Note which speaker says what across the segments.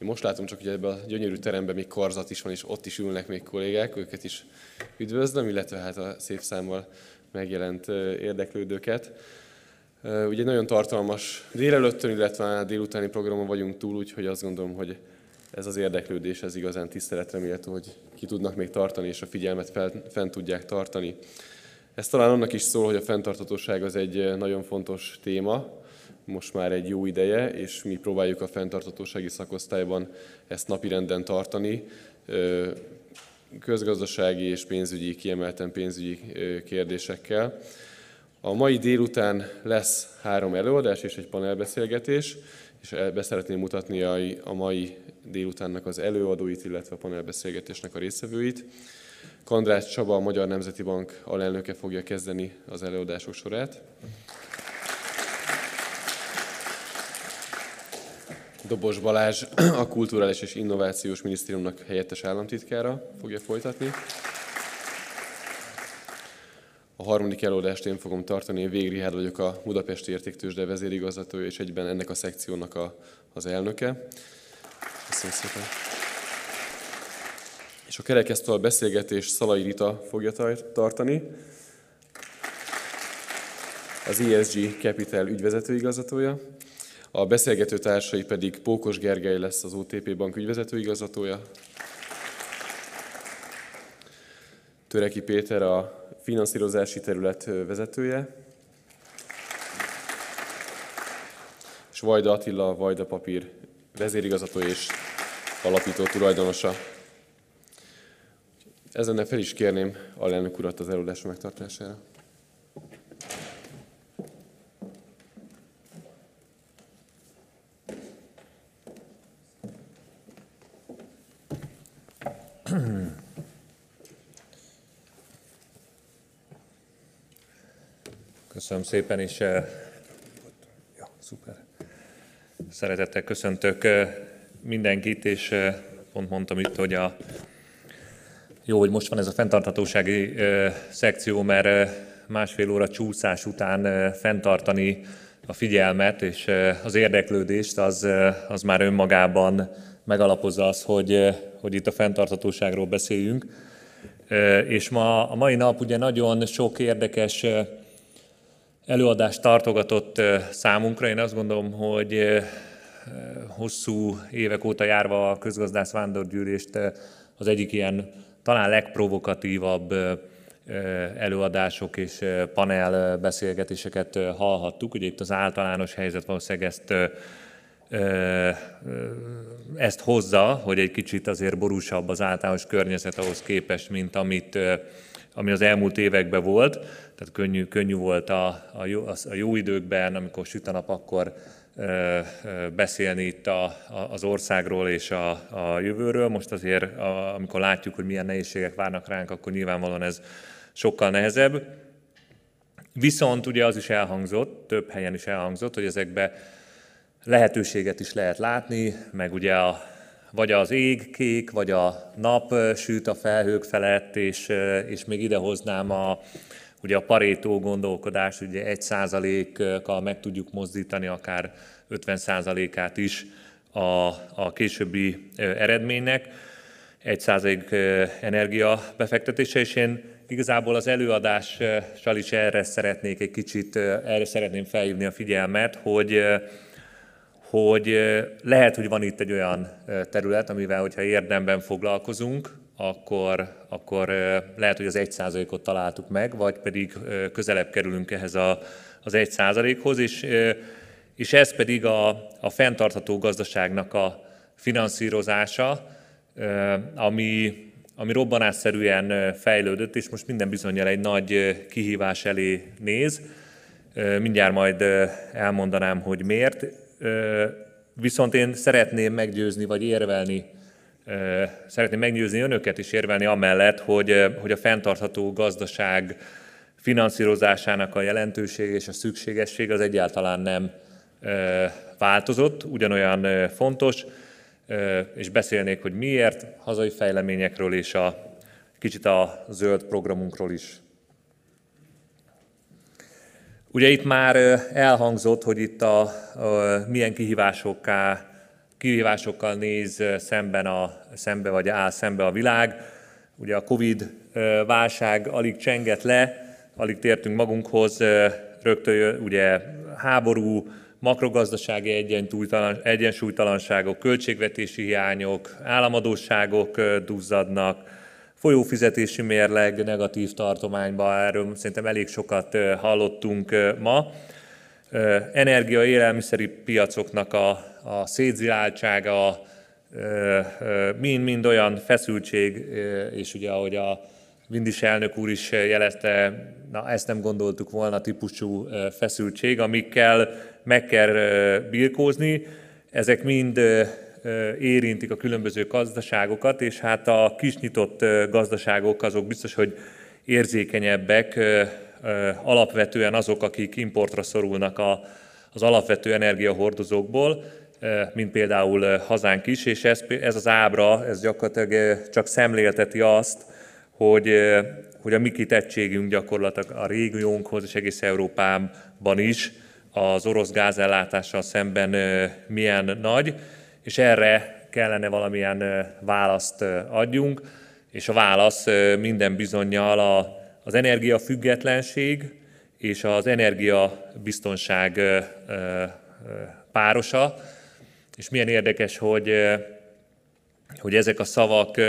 Speaker 1: Én most látom csak, hogy ebben a gyönyörű teremben még karzat is van, és ott is ülnek még kollégák, őket is üdvözlöm, illetve hát a szép számmal megjelent érdeklődőket. Ugye nagyon tartalmas délelőttön, illetve délutáni programon vagyunk túl, úgyhogy azt gondolom, hogy ez az érdeklődés, ez igazán tiszteletre méltó, hogy ki tudnak még tartani, és a figyelmet fent tudják tartani. Ez talán annak is szól, hogy a fenntarthatóság az egy nagyon fontos téma, most már egy jó ideje, és mi próbáljuk a fenntarthatósági szakosztályban ezt napirenden tartani, közgazdasági és pénzügyi, kiemelten pénzügyi kérdésekkel. A mai délután lesz három előadás és egy panelbeszélgetés, és beszeretném mutatni a mai délutánnak az előadóit, illetve a panelbeszélgetésnek a részvevőit. Kandrás Csaba, a Magyar Nemzeti Bank alelnöke fogja kezdeni az előadások sorát. Dobos Balázs, a Kulturális és Innovációs Minisztériumnak helyettes államtitkára fogja folytatni. A harmadik előadást én fogom tartani, én Végri Hár vagyok a Budapesti Értéktősde vezérigazgatója, és egyben ennek a szekciónak a, az elnöke. Köszönöm szépen. És a kerekesztal beszélgetés Szalai Rita fogja tartani, az ESG Capital ügyvezető igazgatója. A beszélgető társai pedig Pókos Gergely lesz az OTP Bank ügyvezető igazgatója. Töreki Péter a finanszírozási terület vezetője, és Vajda Attila, Vajda Papír vezérigazgató és alapító tulajdonosa. Ezen fel is kérném alelnök urat az előadás megtartására.
Speaker 2: Köszönöm szépen, és ja, szuper. Szeretettel köszöntök mindenkit, és pont mondtam itt, hogy a jó, hogy most van ez a fenntarthatósági szekció, mert másfél óra csúszás után fenntartani a figyelmet és az érdeklődést, az, az már önmagában megalapozza az, hogy, hogy itt a fenntarthatóságról beszéljünk. És ma, a mai nap ugye nagyon sok érdekes előadást tartogatott számunkra. Én azt gondolom, hogy hosszú évek óta járva a közgazdász vándorgyűlést az egyik ilyen talán legprovokatívabb előadások és panel beszélgetéseket hallhattuk. Ugye itt az általános helyzet valószínűleg ezt, ezt hozza, hogy egy kicsit azért borúsabb az általános környezet ahhoz képest, mint amit, ami az elmúlt években volt. Tehát könnyű, könnyű volt a, a, jó, a jó időkben, amikor süt a nap, akkor beszélni itt a, az országról és a, a jövőről. Most azért, a, amikor látjuk, hogy milyen nehézségek várnak ránk, akkor nyilvánvalóan ez sokkal nehezebb. Viszont ugye az is elhangzott, több helyen is elhangzott, hogy ezekbe lehetőséget is lehet látni, meg ugye a, vagy az ég kék, vagy a nap süt a felhők felett, és, és még idehoznám a, Ugye a parétó gondolkodás, ugye egy százalékkal meg tudjuk mozdítani akár 50 százalékát is a, a későbbi eredménynek, egy százalék energia befektetése, és én igazából az előadással is erre szeretnék egy kicsit, erre szeretném felhívni a figyelmet, hogy hogy lehet, hogy van itt egy olyan terület, amivel, hogyha érdemben foglalkozunk, akkor, akkor lehet, hogy az 1%-ot találtuk meg, vagy pedig közelebb kerülünk ehhez a, az 1%-hoz, és, és ez pedig a, a fenntartható gazdaságnak a finanszírozása, ami, ami robbanásszerűen fejlődött, és most minden bizonyal egy nagy kihívás elé néz. Mindjárt majd elmondanám, hogy miért. Viszont én szeretném meggyőzni, vagy érvelni szeretném meggyőzni önöket is érvelni amellett, hogy, hogy a fenntartható gazdaság finanszírozásának a jelentőség és a szükségesség az egyáltalán nem változott, ugyanolyan fontos, és beszélnék, hogy miért, hazai fejleményekről és a kicsit a zöld programunkról is. Ugye itt már elhangzott, hogy itt a, a milyen kihívásokká kihívásokkal néz szemben a, szembe vagy áll szembe a világ. Ugye a Covid válság alig csengett le, alig tértünk magunkhoz, rögtön ugye háború, makrogazdasági egyensúlytalanságok, költségvetési hiányok, államadóságok duzzadnak, folyófizetési mérleg negatív tartományba, erről szerintem elég sokat hallottunk ma. Energia, élelmiszeri piacoknak a, a szétziláltsága, mind-mind olyan feszültség, és ugye ahogy a Vindis elnök úr is jelezte, na ezt nem gondoltuk volna típusú feszültség, amikkel meg kell birkózni. Ezek mind érintik a különböző gazdaságokat, és hát a kisnyitott gazdaságok azok biztos, hogy érzékenyebbek, alapvetően azok, akik importra szorulnak az alapvető energiahordozókból, mint például hazánk is, és ez, ez az ábra, ez gyakorlatilag csak szemlélteti azt, hogy, hogy a mi kitettségünk gyakorlatilag a régiónkhoz és egész Európában is az orosz gázellátással szemben milyen nagy, és erre kellene valamilyen választ adjunk, és a válasz minden bizonyal az energiafüggetlenség és az energiabiztonság párosa, és milyen érdekes, hogy, hogy ezek a szavak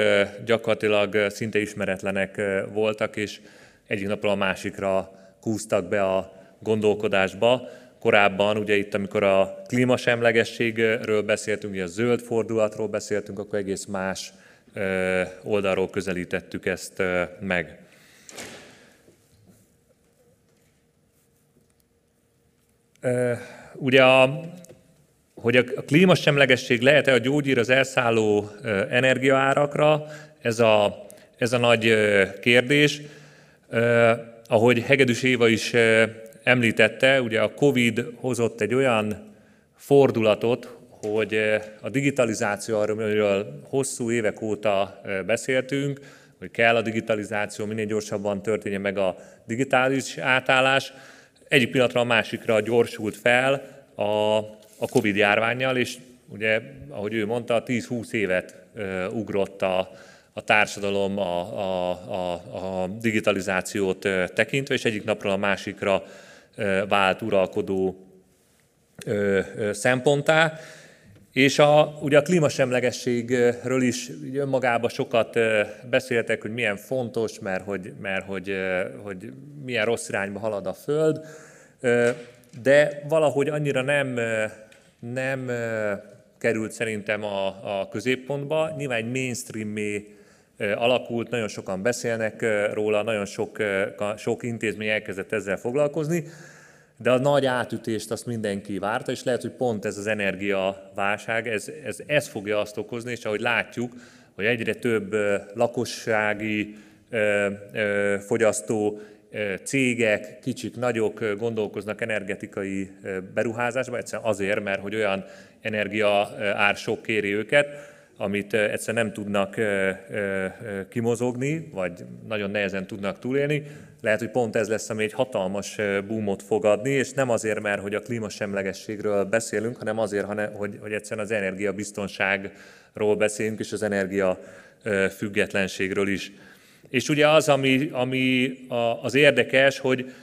Speaker 2: gyakorlatilag szinte ismeretlenek voltak, és egyik napról a másikra kúztak be a gondolkodásba. Korábban, ugye itt, amikor a klímasemlegességről beszéltünk, ugye a zöld fordulatról beszéltünk, akkor egész más oldalról közelítettük ezt meg. Ugye a, hogy a klímasemlegesség lehet-e a gyógyír az elszálló energiaárakra, ez a, ez a nagy kérdés. Ahogy Hegedűs Éva is említette, ugye a Covid hozott egy olyan fordulatot, hogy a digitalizáció, amiről hosszú évek óta beszéltünk, hogy kell a digitalizáció, minél gyorsabban történjen meg a digitális átállás, egyik pillanatra a másikra gyorsult fel a, a Covid járványjal, és ugye, ahogy ő mondta, 10-20 évet ugrott a, a társadalom a, a, a, a digitalizációt tekintve, és egyik napról a másikra vált uralkodó szemponttá. És a, ugye a klímasemlegességről is önmagában sokat beszéltek, hogy milyen fontos, mert hogy, mert hogy, hogy milyen rossz irányba halad a Föld, de valahogy annyira nem, nem került szerintem a, a középpontba. Nyilván egy mainstream alakult, nagyon sokan beszélnek róla, nagyon sok, sok intézmény elkezdett ezzel foglalkozni, de a nagy átütést azt mindenki várta, és lehet, hogy pont ez az energiaválság, ez, ez, ez fogja azt okozni, és ahogy látjuk, hogy egyre több lakossági fogyasztó cégek, kicsik, nagyok gondolkoznak energetikai beruházásba, egyszerűen azért, mert hogy olyan energia sok kéri őket, amit egyszerűen nem tudnak kimozogni, vagy nagyon nehezen tudnak túlélni. Lehet, hogy pont ez lesz, ami egy hatalmas boomot fog adni, és nem azért, mert hogy a klímasemlegességről beszélünk, hanem azért, hogy, hogy egyszerűen az energiabiztonságról beszélünk, és az energia függetlenségről is. És ugye az, ami, ami az érdekes, hogy,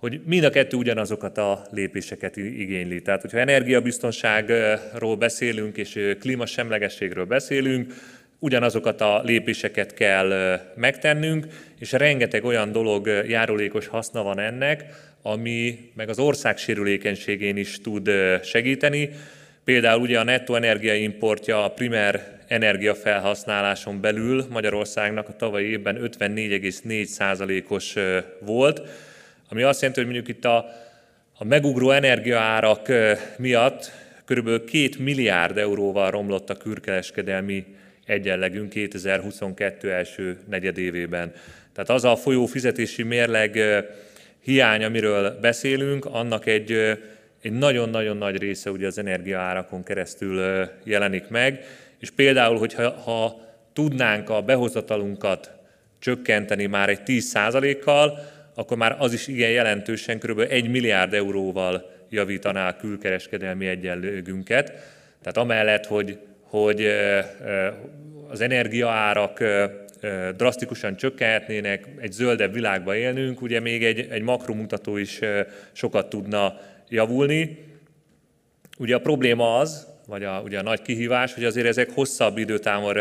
Speaker 2: hogy mind a kettő ugyanazokat a lépéseket igényli. Tehát, hogyha energiabiztonságról beszélünk, és klímasemlegességről beszélünk, ugyanazokat a lépéseket kell megtennünk, és rengeteg olyan dolog járulékos haszna van ennek, ami meg az ország sérülékenységén is tud segíteni. Például ugye a nettó energiaimportja a primer energiafelhasználáson belül Magyarországnak a tavalyi évben 54,4%-os volt, ami azt jelenti, hogy mondjuk itt a, a megugró energiaárak miatt kb. 2 milliárd euróval romlott a külkereskedelmi egyenlegünk 2022 első negyedévében. Tehát az a folyó fizetési mérleg hiány, amiről beszélünk, annak egy, egy nagyon-nagyon nagy része ugye az energiaárakon keresztül jelenik meg, és például, hogyha ha tudnánk a behozatalunkat csökkenteni már egy 10%-kal, akkor már az is igen jelentősen, kb. 1 milliárd euróval javítaná a külkereskedelmi egyenlőgünket. Tehát amellett, hogy, hogy az energiaárak drasztikusan csökkenhetnének, egy zöldebb világba élnünk, ugye még egy, egy makromutató is sokat tudna javulni. Ugye a probléma az, vagy a, ugye a nagy kihívás, hogy azért ezek hosszabb időtávon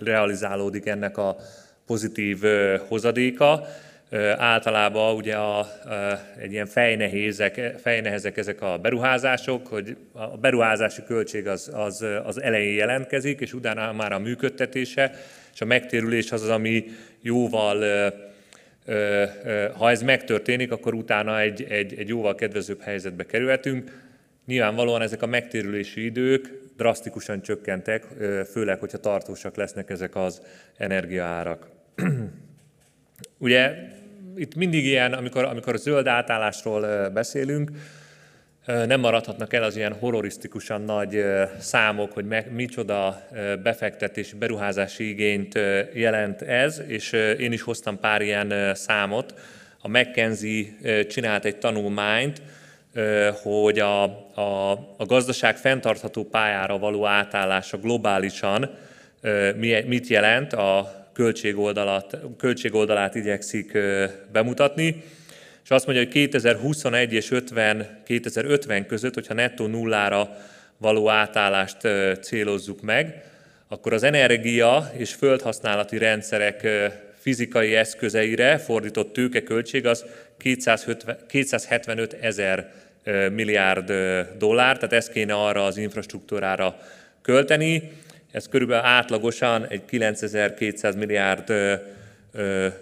Speaker 2: realizálódik ennek a pozitív hozadéka. Általában ugye a, egy ilyen fejnehézek, fejnehezek ezek a beruházások, hogy a beruházási költség az, az, az elején jelentkezik, és utána már a működtetése, és a megtérülés az az, ami jóval ha ez megtörténik, akkor utána egy, egy, egy jóval kedvezőbb helyzetbe kerülhetünk. Nyilvánvalóan ezek a megtérülési idők drasztikusan csökkentek, főleg, hogyha tartósak lesznek ezek az energiaárak. Ugye itt mindig ilyen, amikor, amikor zöld átállásról beszélünk, nem maradhatnak el az ilyen horrorisztikusan nagy számok, hogy meg, micsoda befektetés, beruházási igényt jelent ez, és én is hoztam pár ilyen számot. A McKenzie csinált egy tanulmányt, hogy a, a, a gazdaság fenntartható pályára való átállása globálisan mit jelent, a költségoldalát, költségoldalát igyekszik bemutatni, és azt mondja, hogy 2021 és 50, 2050 között, hogyha nettó nullára való átállást célozzuk meg, akkor az energia és földhasználati rendszerek fizikai eszközeire fordított tőkeköltség az 250, 275 ezer milliárd dollár, tehát ezt kéne arra az infrastruktúrára költeni. Ez körülbelül átlagosan egy 9200 milliárd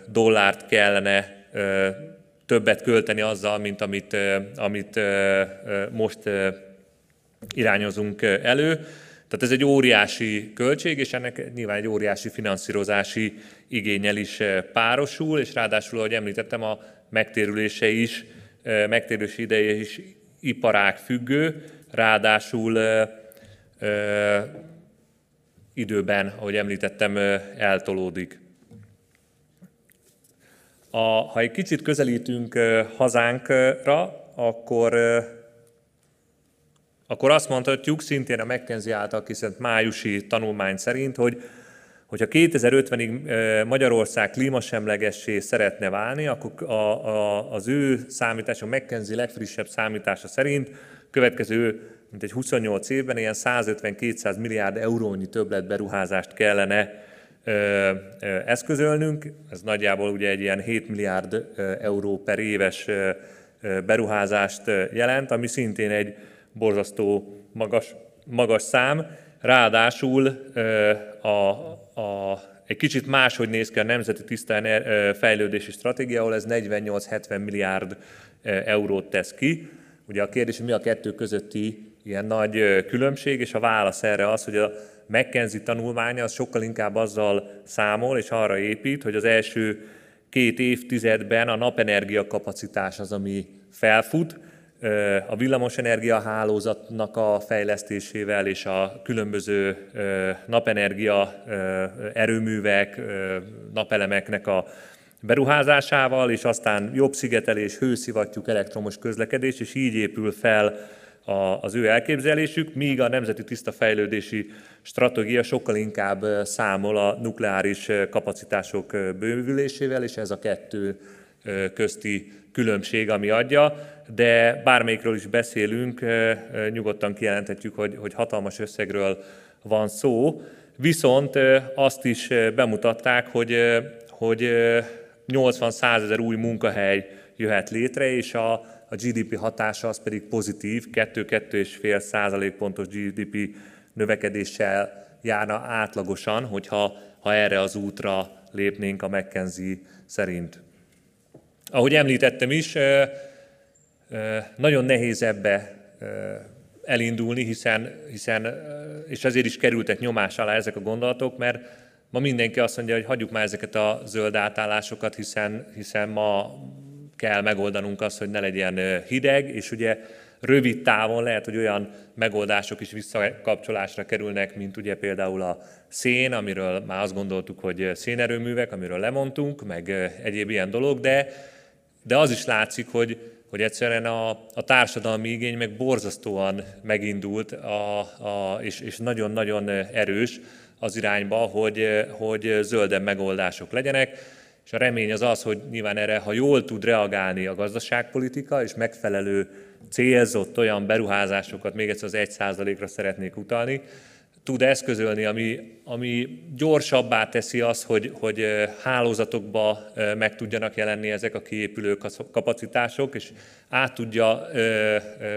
Speaker 2: dollárt kellene többet költeni azzal, mint amit, amit most irányozunk elő. Tehát ez egy óriási költség, és ennek nyilván egy óriási finanszírozási igényel is párosul, és ráadásul, ahogy említettem, a megtérülése is, megtérülési ideje is iparág függő, ráadásul időben, ahogy említettem, eltolódik. A, ha egy kicsit közelítünk hazánkra, akkor, akkor azt mondhatjuk, szintén a McKenzie által kiszent májusi tanulmány szerint, hogy hogyha 2050-ig Magyarország klímasemlegessé szeretne válni, akkor a, a, az ő számítása, a McKenzie legfrissebb számítása szerint következő mint egy 28 évben ilyen 150-200 milliárd eurónyi többletberuházást kellene eszközölnünk. Ez nagyjából ugye egy ilyen 7 milliárd euró per éves beruházást jelent, ami szintén egy borzasztó magas, magas szám. Ráadásul a, a, egy kicsit máshogy néz ki a Nemzeti Tiszta Fejlődési Stratégia, ahol ez 48-70 milliárd eurót tesz ki. Ugye a kérdés, hogy mi a kettő közötti ilyen nagy különbség, és a válasz erre az, hogy a McKenzie tanulmánya az sokkal inkább azzal számol, és arra épít, hogy az első két évtizedben a napenergia kapacitás az, ami felfut, a villamosenergia hálózatnak a fejlesztésével és a különböző napenergia erőművek, napelemeknek a beruházásával, és aztán jobb szigetelés, hőszivattyúk, elektromos közlekedés, és így épül fel az ő elképzelésük, míg a Nemzeti Tiszta Fejlődési Stratégia sokkal inkább számol a nukleáris kapacitások bővülésével, és ez a kettő közti különbség, ami adja, de bármelyikről is beszélünk, nyugodtan kijelenthetjük, hogy, hogy hatalmas összegről van szó, viszont azt is bemutatták, hogy, hogy 80-100 ezer új munkahely jöhet létre, és a, a GDP hatása az pedig pozitív, 2-2,5 százalékpontos GDP növekedéssel járna átlagosan, hogyha ha erre az útra lépnénk a McKenzie szerint. Ahogy említettem is, nagyon nehéz ebbe elindulni, hiszen, hiszen és ezért is kerültek nyomás alá ezek a gondolatok, mert ma mindenki azt mondja, hogy hagyjuk már ezeket a zöld átállásokat, hiszen, hiszen ma kell megoldanunk azt, hogy ne legyen hideg, és ugye rövid távon lehet, hogy olyan megoldások is visszakapcsolásra kerülnek, mint ugye például a szén, amiről már azt gondoltuk, hogy szénerőművek, amiről lemondtunk, meg egyéb ilyen dolog, de, de az is látszik, hogy, hogy egyszerűen a, a társadalmi igény meg borzasztóan megindult, a, a, és, és nagyon-nagyon erős az irányba, hogy, hogy zölden megoldások legyenek. És a remény az az, hogy nyilván erre, ha jól tud reagálni a gazdaságpolitika, és megfelelő célzott olyan beruházásokat, még egyszer az 1%-ra szeretnék utalni, tud eszközölni, ami, ami gyorsabbá teszi azt, hogy, hogy hálózatokba meg tudjanak jelenni ezek a kiépülő kapacitások, és át tudja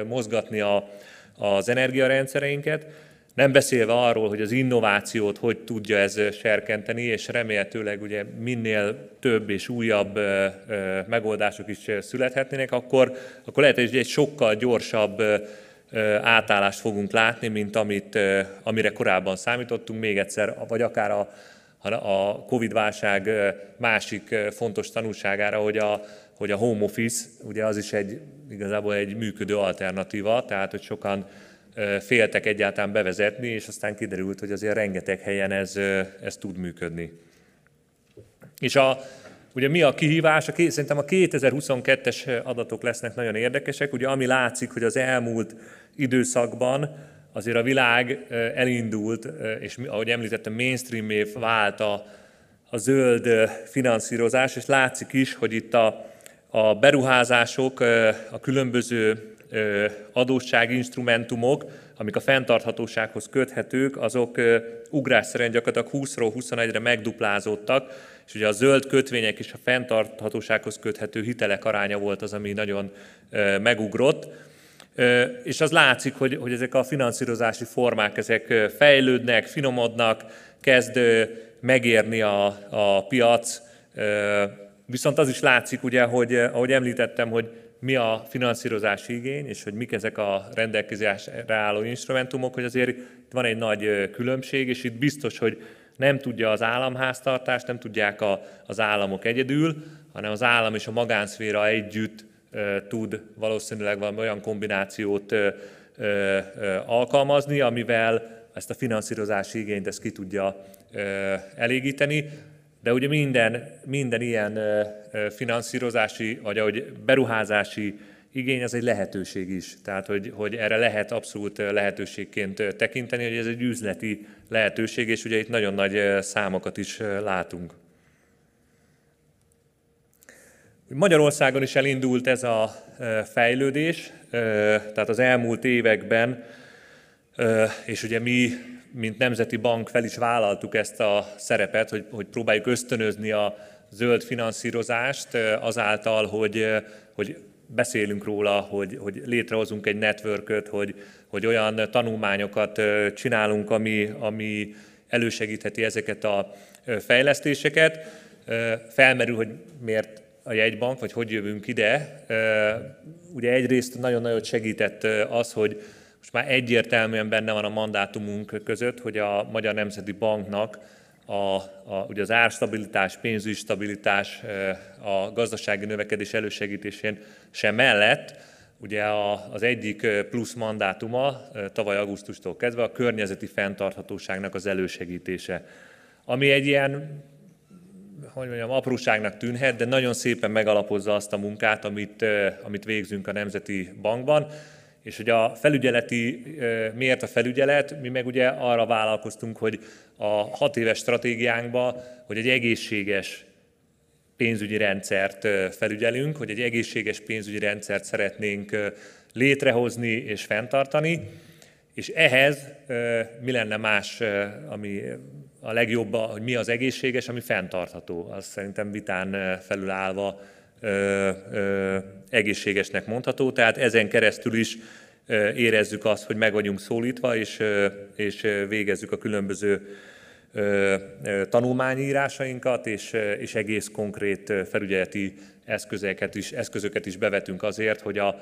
Speaker 2: mozgatni a, az energiarendszereinket, nem beszélve arról, hogy az innovációt hogy tudja ez serkenteni, és remélhetőleg ugye minél több és újabb megoldások is születhetnének, akkor, akkor lehet, hogy egy sokkal gyorsabb átállást fogunk látni, mint amit, amire korábban számítottunk, még egyszer, vagy akár a, a Covid-válság másik fontos tanulságára, hogy a, hogy a home office, ugye az is egy, igazából egy működő alternatíva, tehát hogy sokan féltek egyáltalán bevezetni, és aztán kiderült, hogy azért rengeteg helyen ez, ez tud működni. És a, ugye mi a kihívás? A, szerintem a 2022-es adatok lesznek nagyon érdekesek. Ugye ami látszik, hogy az elmúlt időszakban azért a világ elindult, és ahogy említettem, mainstream vált a, a zöld finanszírozás, és látszik is, hogy itt a, a beruházások, a különböző adósságinstrumentumok, amik a fenntarthatósághoz köthetők, azok ugrásszerűen gyakorlatilag 20-ról 21-re megduplázódtak, és ugye a zöld kötvények és a fenntarthatósághoz köthető hitelek aránya volt az, ami nagyon megugrott. És az látszik, hogy, hogy ezek a finanszírozási formák ezek fejlődnek, finomodnak, kezd megérni a, a piac. Viszont az is látszik, ugye, hogy ahogy említettem, hogy mi a finanszírozási igény, és hogy mik ezek a rendelkezésre álló instrumentumok, hogy azért itt van egy nagy különbség, és itt biztos, hogy nem tudja az államháztartást, nem tudják a, az államok egyedül, hanem az állam és a magánszféra együtt tud valószínűleg valami olyan kombinációt alkalmazni, amivel ezt a finanszírozási igényt ezt ki tudja elégíteni. De ugye minden, minden ilyen finanszírozási, vagy ahogy beruházási igény, az egy lehetőség is. Tehát, hogy, hogy erre lehet abszolút lehetőségként tekinteni, hogy ez egy üzleti lehetőség, és ugye itt nagyon nagy számokat is látunk. Magyarországon is elindult ez a fejlődés, tehát az elmúlt években, és ugye mi, mint Nemzeti Bank fel is vállaltuk ezt a szerepet, hogy, hogy próbáljuk ösztönözni a zöld finanszírozást azáltal, hogy, hogy beszélünk róla, hogy, hogy létrehozunk egy networköt, hogy, hogy olyan tanulmányokat csinálunk, ami, ami elősegítheti ezeket a fejlesztéseket. Felmerül, hogy miért a jegybank, vagy hogy jövünk ide. Ugye egyrészt nagyon-nagyon segített az, hogy most már egyértelműen benne van a mandátumunk között, hogy a Magyar Nemzeti Banknak a, a, ugye az árstabilitás, pénzügyi stabilitás, a gazdasági növekedés elősegítésén sem mellett, ugye a, az egyik plusz mandátuma tavaly augusztustól kezdve a környezeti fenntarthatóságnak az elősegítése, ami egy ilyen hogy mondjam, apróságnak tűnhet, de nagyon szépen megalapozza azt a munkát, amit, amit végzünk a Nemzeti Bankban. És hogy a felügyeleti, miért a felügyelet? Mi meg ugye arra vállalkoztunk, hogy a hat éves stratégiánkba, hogy egy egészséges pénzügyi rendszert felügyelünk, hogy egy egészséges pénzügyi rendszert szeretnénk létrehozni és fenntartani, és ehhez mi lenne más, ami a legjobb, hogy mi az egészséges, ami fenntartható. Az szerintem vitán felülállva egészségesnek mondható. Tehát ezen keresztül is érezzük azt, hogy meg vagyunk szólítva, és, és végezzük a különböző tanulmányírásainkat, és, és egész konkrét felügyeleti eszközöket is, eszközöket is bevetünk azért, hogy a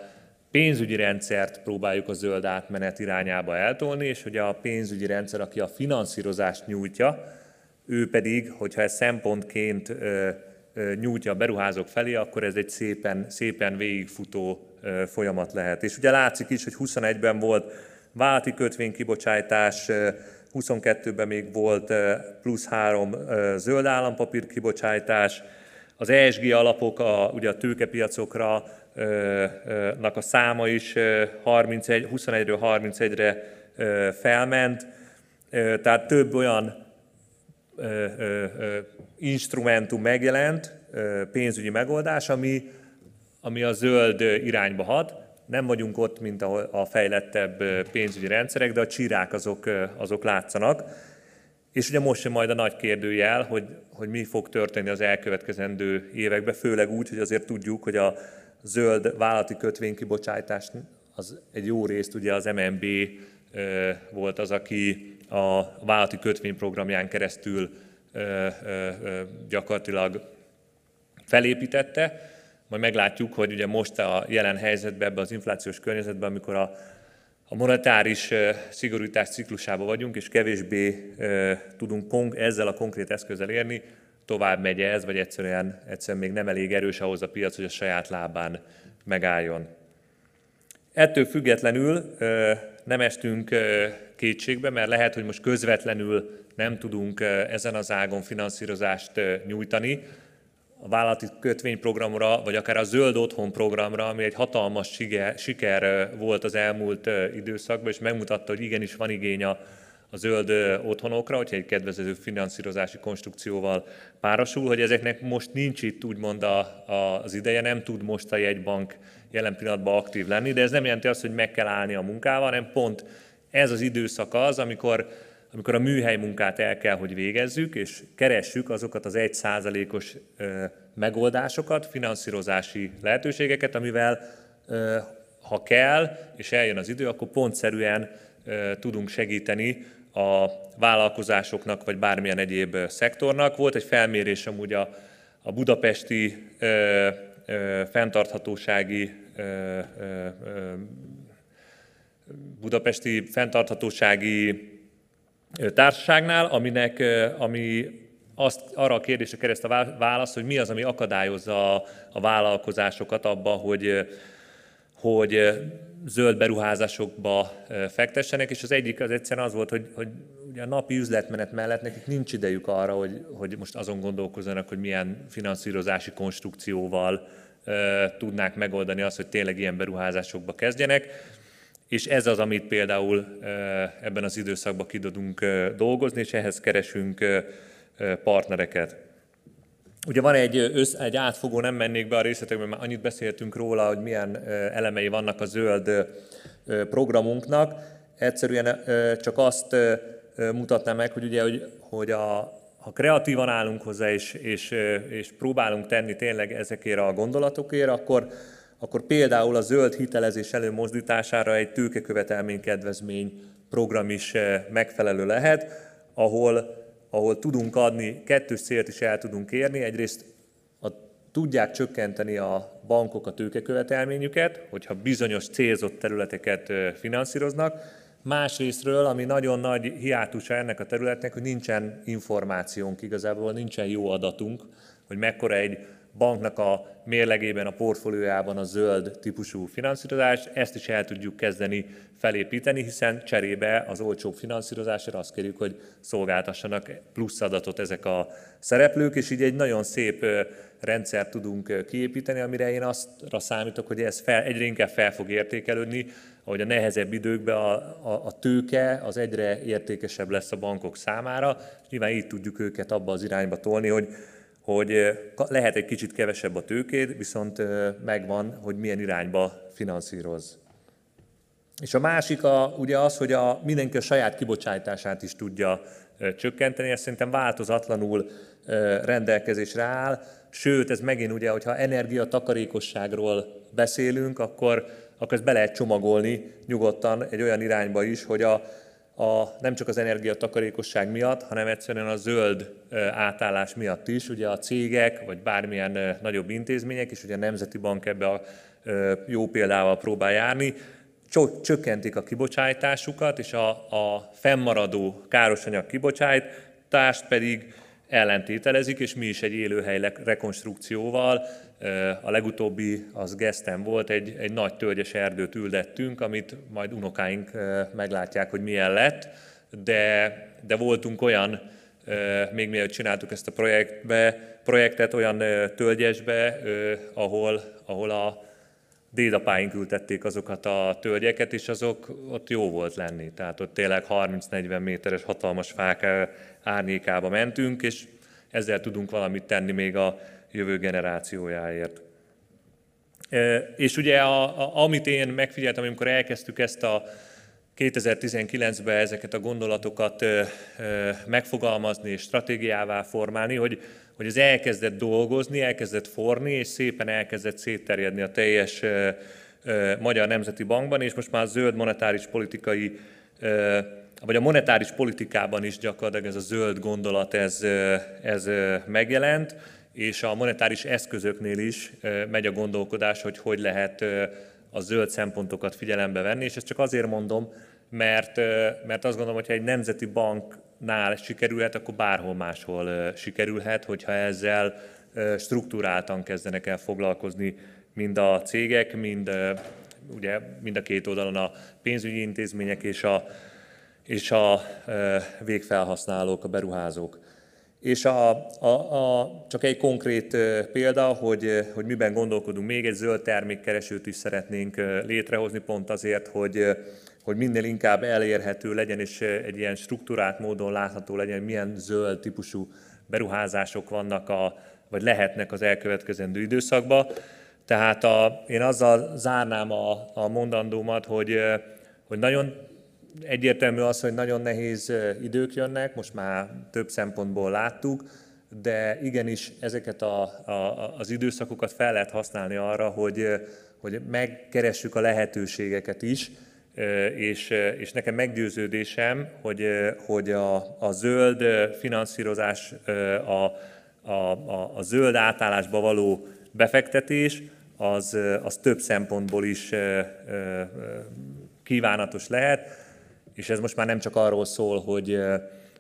Speaker 2: pénzügyi rendszert próbáljuk a zöld átmenet irányába eltolni, és hogy a pénzügyi rendszer, aki a finanszírozást nyújtja, ő pedig, hogyha ez szempontként nyújtja a beruházók felé, akkor ez egy szépen, szépen végigfutó folyamat lehet. És ugye látszik is, hogy 21-ben volt válti kötvénykibocsátás, 22-ben még volt plusz három zöld állampapír kibocsátás, Az ESG alapok, a, ugye a tőkepiacokra nak a száma is 31, 21-ről 31-re felment, tehát több olyan instrumentum megjelent, pénzügyi megoldás, ami, ami a zöld irányba hat. Nem vagyunk ott, mint a fejlettebb pénzügyi rendszerek, de a csirák azok, azok látszanak. És ugye most sem majd a nagy kérdőjel, hogy, hogy mi fog történni az elkövetkezendő években, főleg úgy, hogy azért tudjuk, hogy a zöld vállalati kötvénykibocsátás az egy jó részt ugye az MNB volt az, aki a vállalati kötvényprogramján keresztül gyakorlatilag felépítette. Majd meglátjuk, hogy ugye most a jelen helyzetben, ebben az inflációs környezetben, amikor a, a monetáris szigorítás ciklusába vagyunk, és kevésbé tudunk ezzel a konkrét eszközzel érni, tovább megy ez, vagy egyszerűen, egyszerűen még nem elég erős ahhoz a piac, hogy a saját lábán megálljon. Ettől függetlenül nem estünk kétségbe, mert lehet, hogy most közvetlenül nem tudunk ezen az ágon finanszírozást nyújtani, a vállalati kötvényprogramra, vagy akár a zöld otthon programra, ami egy hatalmas siker, volt az elmúlt időszakban, és megmutatta, hogy igenis van igény a, a zöld otthonokra, hogyha egy kedvező finanszírozási konstrukcióval párosul, hogy ezeknek most nincs itt úgymond a, a, az ideje, nem tud most a jegybank jelen pillanatban aktív lenni, de ez nem jelenti azt, hogy meg kell állni a munkával, hanem pont ez az időszak az, amikor amikor a műhely munkát el kell, hogy végezzük, és keressük azokat az egy százalékos megoldásokat, finanszírozási lehetőségeket, amivel ha kell, és eljön az idő, akkor pontszerűen tudunk segíteni a vállalkozásoknak, vagy bármilyen egyéb szektornak. Volt egy felmérés amúgy a, a budapesti ö, ö, fenntarthatósági ö, ö, budapesti fenntarthatósági társaságnál, aminek, ami azt, arra a kérdésre kereszt a válasz, hogy mi az, ami akadályozza a, vállalkozásokat abba, hogy, hogy zöld beruházásokba fektessenek, és az egyik az egyszerűen az volt, hogy, hogy ugye a napi üzletmenet mellett nekik nincs idejük arra, hogy, hogy most azon gondolkozzanak, hogy milyen finanszírozási konstrukcióval tudnák megoldani azt, hogy tényleg ilyen beruházásokba kezdjenek és ez az, amit például ebben az időszakban ki tudunk dolgozni, és ehhez keresünk partnereket. Ugye van egy, össz, egy átfogó, nem mennék be a részletekbe, mert annyit beszéltünk róla, hogy milyen elemei vannak a zöld programunknak. Egyszerűen csak azt mutatnám meg, hogy ugye, hogy, hogy a, ha kreatívan állunk hozzá, és, és, és próbálunk tenni tényleg ezekért a gondolatokért, akkor, akkor például a zöld hitelezés előmozdítására egy tőkekövetelménykedvezmény program is eh, megfelelő lehet, ahol, ahol tudunk adni, kettős célt is el tudunk érni. Egyrészt a, tudják csökkenteni a bankok a tőkekövetelményüket, hogyha bizonyos célzott területeket eh, finanszíroznak, Másrésztről, ami nagyon nagy hiátusa ennek a területnek, hogy nincsen információnk igazából, nincsen jó adatunk, hogy mekkora egy banknak a mérlegében, a portfóliójában a zöld típusú finanszírozás, ezt is el tudjuk kezdeni felépíteni, hiszen cserébe az olcsó finanszírozásra azt kérjük, hogy szolgáltassanak plusz adatot ezek a szereplők, és így egy nagyon szép rendszert tudunk kiépíteni, amire én aztra számítok, hogy ez fel, egyre inkább fel fog értékelődni, ahogy a nehezebb időkben a, a, a tőke az egyre értékesebb lesz a bankok számára, nyilván így tudjuk őket abba az irányba tolni, hogy hogy lehet egy kicsit kevesebb a tőkéd, viszont megvan, hogy milyen irányba finanszíroz. És a másik a, ugye az, hogy a, mindenki a saját kibocsátását is tudja csökkenteni, ez szerintem változatlanul rendelkezésre áll, sőt, ez megint ugye, hogyha energiatakarékosságról beszélünk, akkor, akkor ezt be lehet csomagolni nyugodtan egy olyan irányba is, hogy a, a, nem csak az energiatakarékosság miatt, hanem egyszerűen a zöld átállás miatt is. Ugye a cégek, vagy bármilyen nagyobb intézmények, és ugye a Nemzeti Bank ebbe a jó példával próbál járni, csökkentik a kibocsátásukat, és a, a fennmaradó károsanyag kibocsátást pedig ellentételezik, és mi is egy élőhely rekonstrukcióval a legutóbbi az Geszten volt, egy, egy nagy tölgyes erdőt üldettünk, amit majd unokáink meglátják, hogy milyen lett, de, de voltunk olyan még mielőtt csináltuk ezt a projektbe, projektet olyan tölgyesbe, ahol, ahol a dédapáink ültették azokat a tölgyeket, és azok ott jó volt lenni. Tehát ott tényleg 30-40 méteres hatalmas fák árnyékába mentünk, és ezzel tudunk valamit tenni még a jövő generációjáért. És ugye, a, a, amit én megfigyeltem, amikor elkezdtük ezt a 2019-ben ezeket a gondolatokat ö, ö, megfogalmazni és stratégiává formálni, hogy, hogy ez elkezdett dolgozni, elkezdett forni, és szépen elkezdett szétterjedni a teljes Magyar Nemzeti Bankban, és most már zöld monetáris politikai, vagy a monetáris politikában is gyakorlatilag ez a zöld gondolat, ez, ez megjelent, és a monetáris eszközöknél is megy a gondolkodás, hogy hogy lehet a zöld szempontokat figyelembe venni, és ezt csak azért mondom, mert, mert azt gondolom, hogy ha egy nemzeti banknál sikerülhet, akkor bárhol máshol sikerülhet, hogyha ezzel struktúráltan kezdenek el foglalkozni mind a cégek, mind, ugye, mind a két oldalon a pénzügyi intézmények és a, és a végfelhasználók, a beruházók. És a, a, a, csak egy konkrét példa, hogy, hogy miben gondolkodunk még, egy zöld termékkeresőt is szeretnénk létrehozni, pont azért, hogy, hogy minél inkább elérhető legyen, és egy ilyen struktúrált módon látható legyen, milyen zöld típusú beruházások vannak, a, vagy lehetnek az elkövetkezendő időszakban. Tehát a, én azzal zárnám a, a mondandómat, hogy, hogy nagyon egyértelmű az, hogy nagyon nehéz idők jönnek, most már több szempontból láttuk, de igenis ezeket a, a, az időszakokat fel lehet használni arra, hogy, hogy megkeressük a lehetőségeket is, és, és nekem meggyőződésem, hogy, hogy a, a zöld finanszírozás, a, a, a, a zöld átállásba való befektetés, az, az több szempontból is kívánatos lehet és ez most már nem csak arról szól, hogy,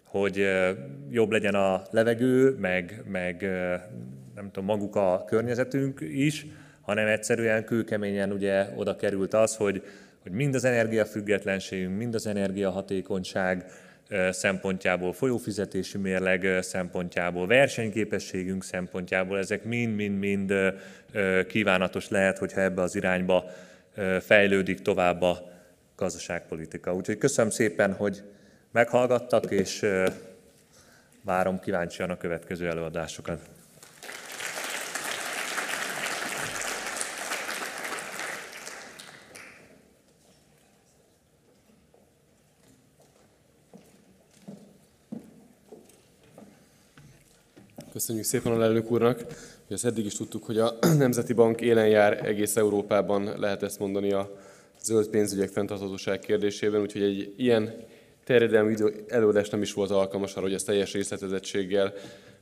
Speaker 2: hogy jobb legyen a levegő, meg, meg nem tudom, maguk a környezetünk is, hanem egyszerűen kőkeményen ugye oda került az, hogy, hogy mind az energiafüggetlenségünk, mind az energiahatékonyság szempontjából, folyófizetési mérleg szempontjából, versenyképességünk szempontjából, ezek mind-mind-mind kívánatos lehet, hogyha ebbe az irányba fejlődik tovább a gazdaságpolitika. Úgyhogy köszönöm szépen, hogy meghallgattak, és várom kíváncsian a következő előadásokat.
Speaker 1: Köszönjük szépen a lelnök úrnak. ezt eddig is tudtuk, hogy a Nemzeti Bank élen jár egész Európában, lehet ezt mondani a zöld pénzügyek fenntarthatóság kérdésében, úgyhogy egy ilyen terjedelmű előadás nem is volt alkalmas arra, hogy ezt teljes részletezettséggel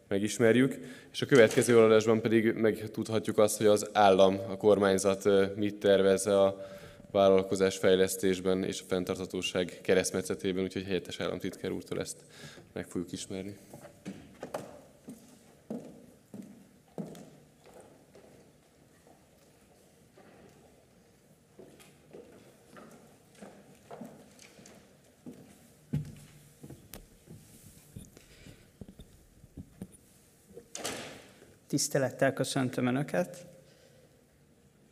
Speaker 1: megismerjük, és a következő előadásban pedig megtudhatjuk azt, hogy az állam, a kormányzat mit tervez a vállalkozás fejlesztésben és a fenntarthatóság keresztmetszetében, úgyhogy helyettes államtitkár úrtól ezt meg fogjuk ismerni.
Speaker 3: Tisztelettel köszöntöm Önöket.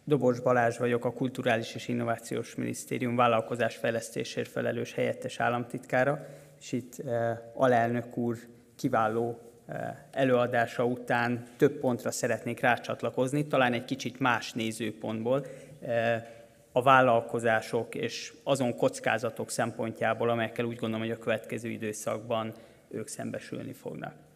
Speaker 3: Dobos Balázs vagyok, a Kulturális és Innovációs Minisztérium vállalkozás fejlesztésért felelős helyettes államtitkára, és itt eh, alelnök úr kiváló eh, előadása után több pontra szeretnék rácsatlakozni, talán egy kicsit más nézőpontból, eh, a vállalkozások és azon kockázatok szempontjából, amelyekkel úgy gondolom, hogy a következő időszakban ők szembesülni fognak.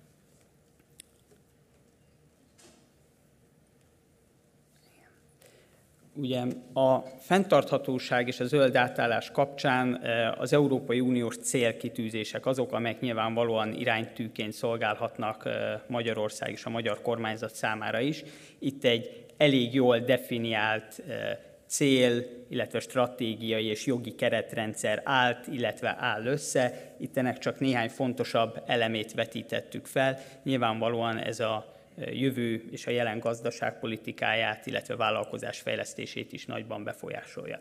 Speaker 3: Ugye a fenntarthatóság és a zöld átállás kapcsán eh, az Európai Uniós célkitűzések azok, amelyek nyilvánvalóan iránytűként szolgálhatnak eh, Magyarország és a magyar kormányzat számára is. Itt egy elég jól definiált eh, cél, illetve stratégiai és jogi keretrendszer állt, illetve áll össze. Itt ennek csak néhány fontosabb elemét vetítettük fel. Nyilvánvalóan ez a jövő és a jelen gazdaságpolitikáját, illetve vállalkozás fejlesztését is nagyban befolyásolja.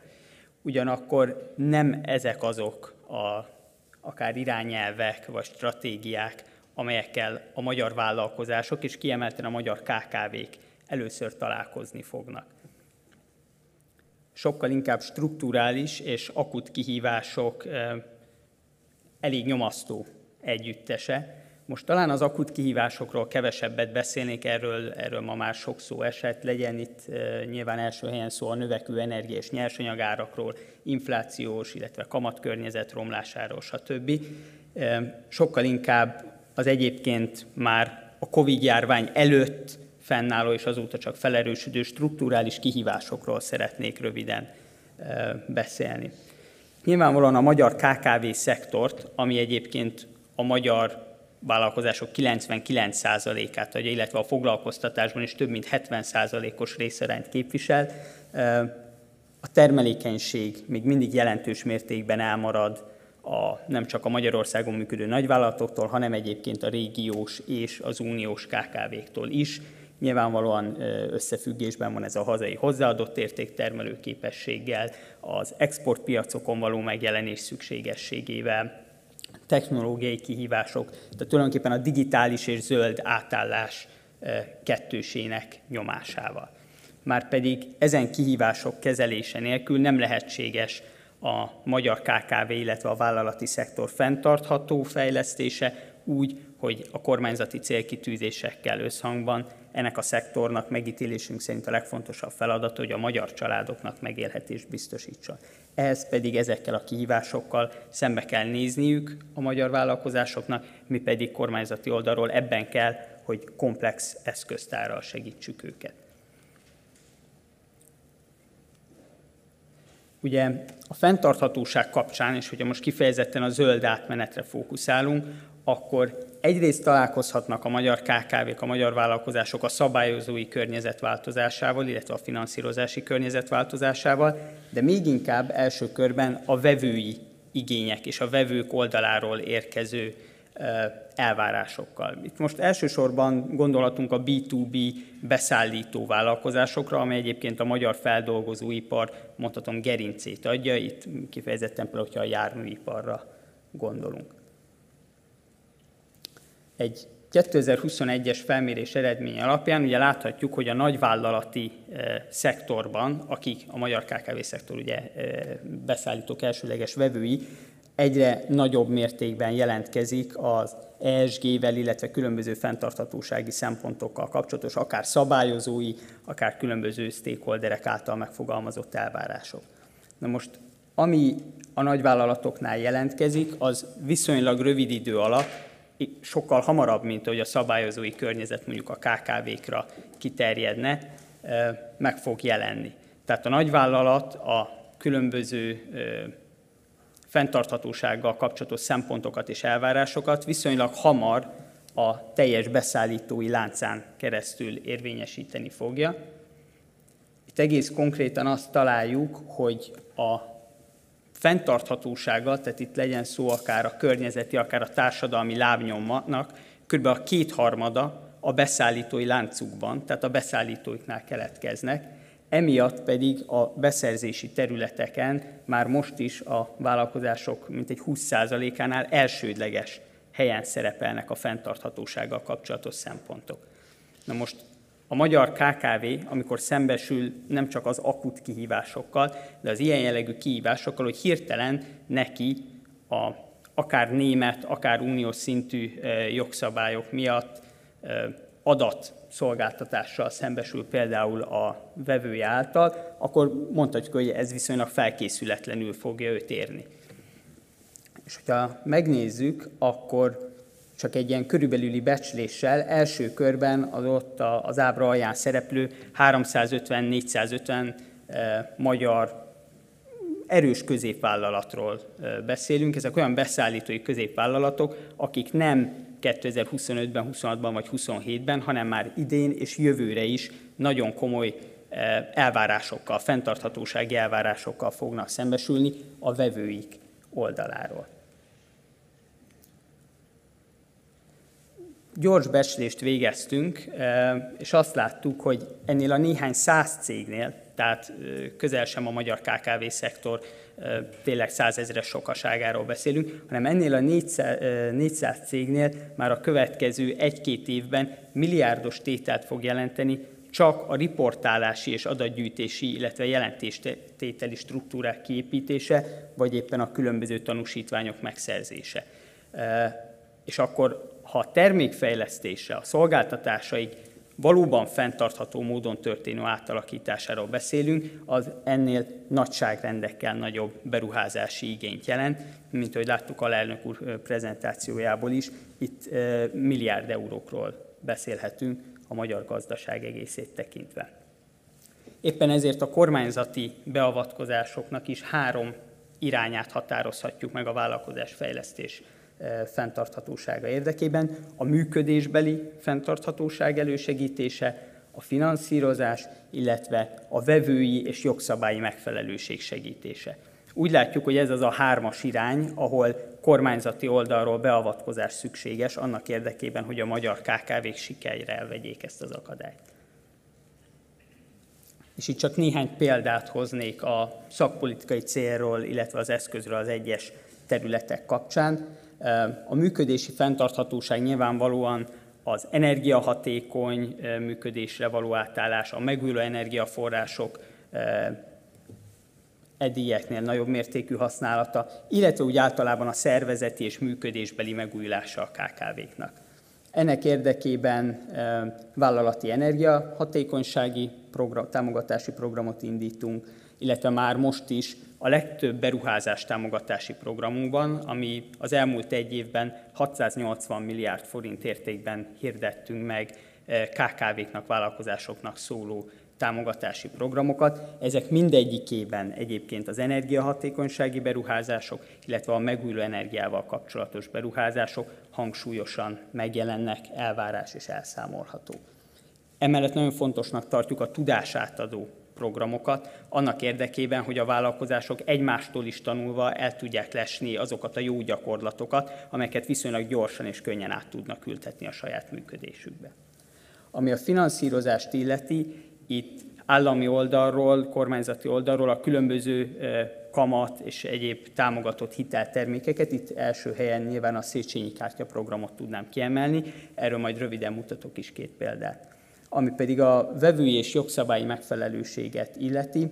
Speaker 3: Ugyanakkor nem ezek azok a akár irányelvek vagy stratégiák, amelyekkel a magyar vállalkozások és kiemelten a magyar KKV-k először találkozni fognak. Sokkal inkább strukturális és akut kihívások elég nyomasztó együttese. Most talán az akut kihívásokról kevesebbet beszélnék, erről, erről ma már sok szó esett, legyen itt nyilván első helyen szó a növekvő energia és nyersanyagárakról, inflációs, illetve kamatkörnyezet romlásáról, stb. Sokkal inkább az egyébként már a Covid-járvány előtt fennálló és azóta csak felerősödő strukturális kihívásokról szeretnék röviden beszélni. Nyilvánvalóan a magyar KKV szektort, ami egyébként a magyar vállalkozások 99%-át adja, illetve a foglalkoztatásban is több mint 70%-os részarányt képvisel. A termelékenység még mindig jelentős mértékben elmarad a, nem csak a Magyarországon működő nagyvállalatoktól, hanem egyébként a régiós és az uniós KKV-któl is. Nyilvánvalóan összefüggésben van ez a hazai hozzáadott értéktermelő képességgel, az exportpiacokon való megjelenés szükségességével, technológiai kihívások, tehát tulajdonképpen a digitális és zöld átállás kettősének nyomásával. Márpedig ezen kihívások kezelése nélkül nem lehetséges a magyar KKV, illetve a vállalati szektor fenntartható fejlesztése úgy, hogy a kormányzati célkitűzésekkel összhangban ennek a szektornak megítélésünk szerint a legfontosabb feladata, hogy a magyar családoknak megélhetést biztosítsa. Ehhez pedig ezekkel a kihívásokkal szembe kell nézniük a magyar vállalkozásoknak, mi pedig kormányzati oldalról ebben kell, hogy komplex eszköztárral segítsük őket. Ugye a fenntarthatóság kapcsán, és hogyha most kifejezetten a zöld átmenetre fókuszálunk, akkor egyrészt találkozhatnak a magyar KKV-k, a magyar vállalkozások a szabályozói környezet változásával, illetve a finanszírozási környezet változásával, de még inkább első körben a vevői igények és a vevők oldaláról érkező elvárásokkal. Itt most elsősorban gondolhatunk a B2B beszállító vállalkozásokra, amely egyébként a magyar feldolgozóipar, mondhatom, gerincét adja, itt kifejezetten például, hogyha a járműiparra gondolunk. Egy 2021-es felmérés eredmény alapján ugye láthatjuk, hogy a nagyvállalati e, szektorban, akik a magyar KKV szektor ugye e, beszállítók elsőleges vevői, egyre nagyobb mértékben jelentkezik az ESG-vel, illetve különböző fenntarthatósági szempontokkal kapcsolatos, akár szabályozói, akár különböző stakeholderek által megfogalmazott elvárások. Na most, ami a nagyvállalatoknál jelentkezik, az viszonylag rövid idő alatt sokkal hamarabb, mint hogy a szabályozói környezet mondjuk a KKV-kra kiterjedne, meg fog jelenni. Tehát a nagyvállalat a különböző fenntarthatósággal kapcsolatos szempontokat és elvárásokat viszonylag hamar a teljes beszállítói láncán keresztül érvényesíteni fogja. Itt egész konkrétan azt találjuk, hogy a fenntarthatósága, tehát itt legyen szó akár a környezeti, akár a társadalmi lábnyomnak, kb. a kétharmada a beszállítói láncukban, tehát a beszállítóiknál keletkeznek, emiatt pedig a beszerzési területeken már most is a vállalkozások mintegy 20%-ánál elsődleges helyen szerepelnek a fenntarthatósággal kapcsolatos szempontok. Na most a magyar KKV, amikor szembesül nem csak az akut kihívásokkal, de az ilyen jellegű kihívásokkal, hogy hirtelen neki a, akár német, akár uniós szintű jogszabályok miatt adat szolgáltatással szembesül például a vevője által, akkor mondhatjuk, hogy ez viszonylag felkészületlenül fogja őt érni. És hogyha megnézzük, akkor csak egy ilyen körülbelüli becsléssel első körben az ott az ábra alján szereplő 350-450 eh, magyar erős középvállalatról eh, beszélünk. Ezek olyan beszállítói középvállalatok, akik nem 2025-ben, 26-ban vagy 27-ben, hanem már idén és jövőre is nagyon komoly eh, elvárásokkal, fenntarthatósági elvárásokkal fognak szembesülni a vevőik oldaláról. Gyors becslést végeztünk, és azt láttuk, hogy ennél a néhány száz cégnél, tehát közel sem a magyar KKV szektor tényleg százezeres sokaságáról beszélünk, hanem ennél a 400, 400 cégnél már a következő egy-két évben milliárdos tételt fog jelenteni csak a riportálási és adatgyűjtési, illetve jelentéstételi struktúrák kiépítése, vagy éppen a különböző tanúsítványok megszerzése. És akkor, ha a termékfejlesztése, a szolgáltatásaig valóban fenntartható módon történő átalakításáról beszélünk, az ennél nagyságrendekkel nagyobb beruházási igényt jelent, mint ahogy láttuk a elnök úr prezentációjából is, itt milliárd eurókról beszélhetünk a magyar gazdaság egészét tekintve. Éppen ezért a kormányzati beavatkozásoknak is három irányát határozhatjuk meg a vállalkozás fejlesztés fenntarthatósága érdekében. A működésbeli fenntarthatóság elősegítése, a finanszírozás, illetve a vevői és jogszabályi megfelelőség segítése. Úgy látjuk, hogy ez az a hármas irány, ahol kormányzati oldalról beavatkozás szükséges annak érdekében, hogy a magyar KKV-k sikerre elvegyék ezt az akadályt. És itt csak néhány példát hoznék a szakpolitikai célról, illetve az eszközről az egyes területek kapcsán. A működési fenntarthatóság nyilvánvalóan az energiahatékony működésre való átállás, a megújuló energiaforrások eddieknél nagyobb mértékű használata, illetve úgy általában a szervezeti és működésbeli megújulása a KKV-knak. Ennek érdekében vállalati energiahatékonysági program, támogatási programot indítunk, illetve már most is a legtöbb beruházás támogatási programunkban, ami az elmúlt egy évben 680 milliárd forint értékben hirdettünk meg KKV-knak, vállalkozásoknak szóló támogatási programokat. Ezek mindegyikében egyébként az energiahatékonysági beruházások, illetve a megújuló energiával kapcsolatos beruházások hangsúlyosan megjelennek, elvárás és elszámolható. Emellett nagyon fontosnak tartjuk a tudásátadó programokat, annak érdekében, hogy a vállalkozások egymástól is tanulva el tudják lesni azokat a jó gyakorlatokat, amelyeket viszonylag gyorsan és könnyen át tudnak ültetni a saját működésükbe. Ami a finanszírozást illeti, itt állami oldalról, kormányzati oldalról a különböző kamat és egyéb támogatott hiteltermékeket. Itt első helyen nyilván a Széchenyi kártya programot tudnám kiemelni, erről majd röviden mutatok is két példát. Ami pedig a vevői és jogszabályi megfelelőséget illeti,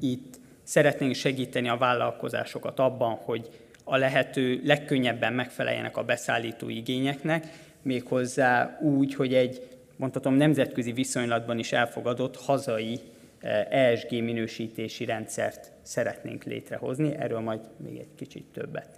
Speaker 3: itt szeretnénk segíteni a vállalkozásokat abban, hogy a lehető legkönnyebben megfeleljenek a beszállító igényeknek, méghozzá úgy, hogy egy mondhatom nemzetközi viszonylatban is elfogadott hazai ESG minősítési rendszert szeretnénk létrehozni, erről majd még egy kicsit többet.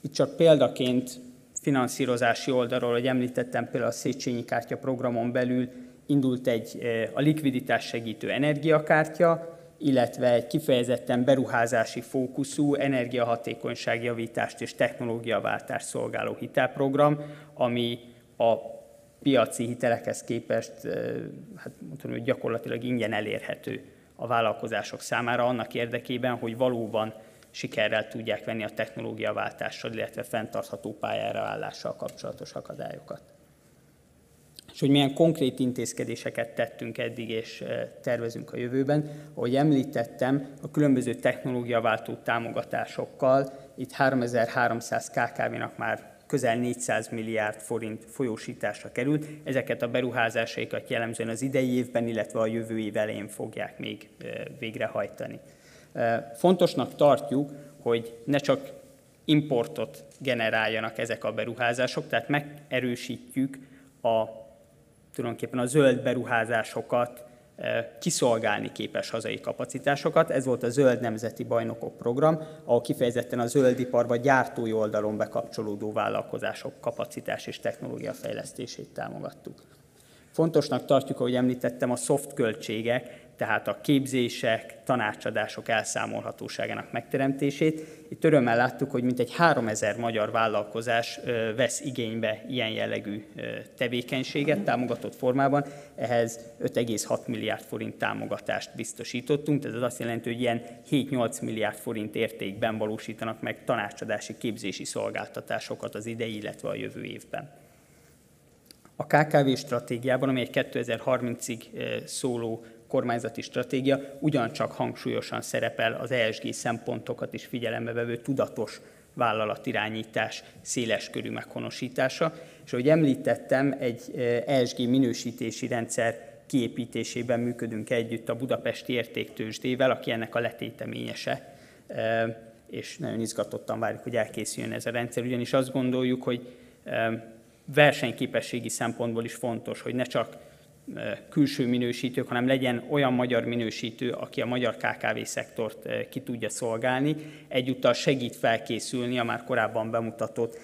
Speaker 3: Itt csak példaként finanszírozási oldalról, hogy említettem például a Széchenyi kártya programon belül indult egy a likviditás segítő energiakártya, illetve egy kifejezetten beruházási fókuszú energiahatékonyságjavítást és technológiaváltást szolgáló hitelprogram, ami a piaci hitelekhez képest hát mondhatom, hogy gyakorlatilag ingyen elérhető a vállalkozások számára annak érdekében, hogy valóban sikerrel tudják venni a technológiaváltással, illetve fenntartható pályára állással kapcsolatos akadályokat és hogy milyen konkrét intézkedéseket tettünk eddig és tervezünk a jövőben. Ahogy említettem, a különböző technológiaváltó támogatásokkal itt 3300 KKV-nak már közel 400 milliárd forint folyósításra került. Ezeket a beruházásaikat jellemzően az idei évben, illetve a jövő év elején fogják még végrehajtani. Fontosnak tartjuk, hogy ne csak importot generáljanak ezek a beruházások, tehát megerősítjük a tulajdonképpen a zöld beruházásokat kiszolgálni képes hazai kapacitásokat. Ez volt a Zöld Nemzeti Bajnokok Program, ahol kifejezetten a zöldiparba gyártói oldalon bekapcsolódó vállalkozások kapacitás és technológia fejlesztését támogattuk. Fontosnak tartjuk, ahogy említettem, a soft költségek, tehát a képzések, tanácsadások elszámolhatóságának megteremtését. Itt örömmel láttuk, hogy mintegy 3000 magyar vállalkozás vesz igénybe ilyen jellegű tevékenységet támogatott formában. Ehhez 5,6 milliárd forint támogatást biztosítottunk, ez azt jelenti, hogy ilyen 7-8 milliárd forint értékben valósítanak meg tanácsadási képzési szolgáltatásokat az idei, illetve a jövő évben. A KKV stratégiában, ami egy 2030-ig szóló kormányzati stratégia, ugyancsak hangsúlyosan szerepel az ESG szempontokat is figyelembe vevő tudatos vállalatirányítás széles körű meghonosítása. És ahogy említettem, egy ESG minősítési rendszer kiépítésében működünk együtt a Budapesti Értéktősdével, aki ennek a letéteményese, és nagyon izgatottan várjuk, hogy elkészüljön ez a rendszer, ugyanis azt gondoljuk, hogy versenyképességi szempontból is fontos, hogy ne csak külső minősítők, hanem legyen olyan magyar minősítő, aki a magyar KKV szektort ki tudja szolgálni. Egyúttal segít felkészülni a már korábban bemutatott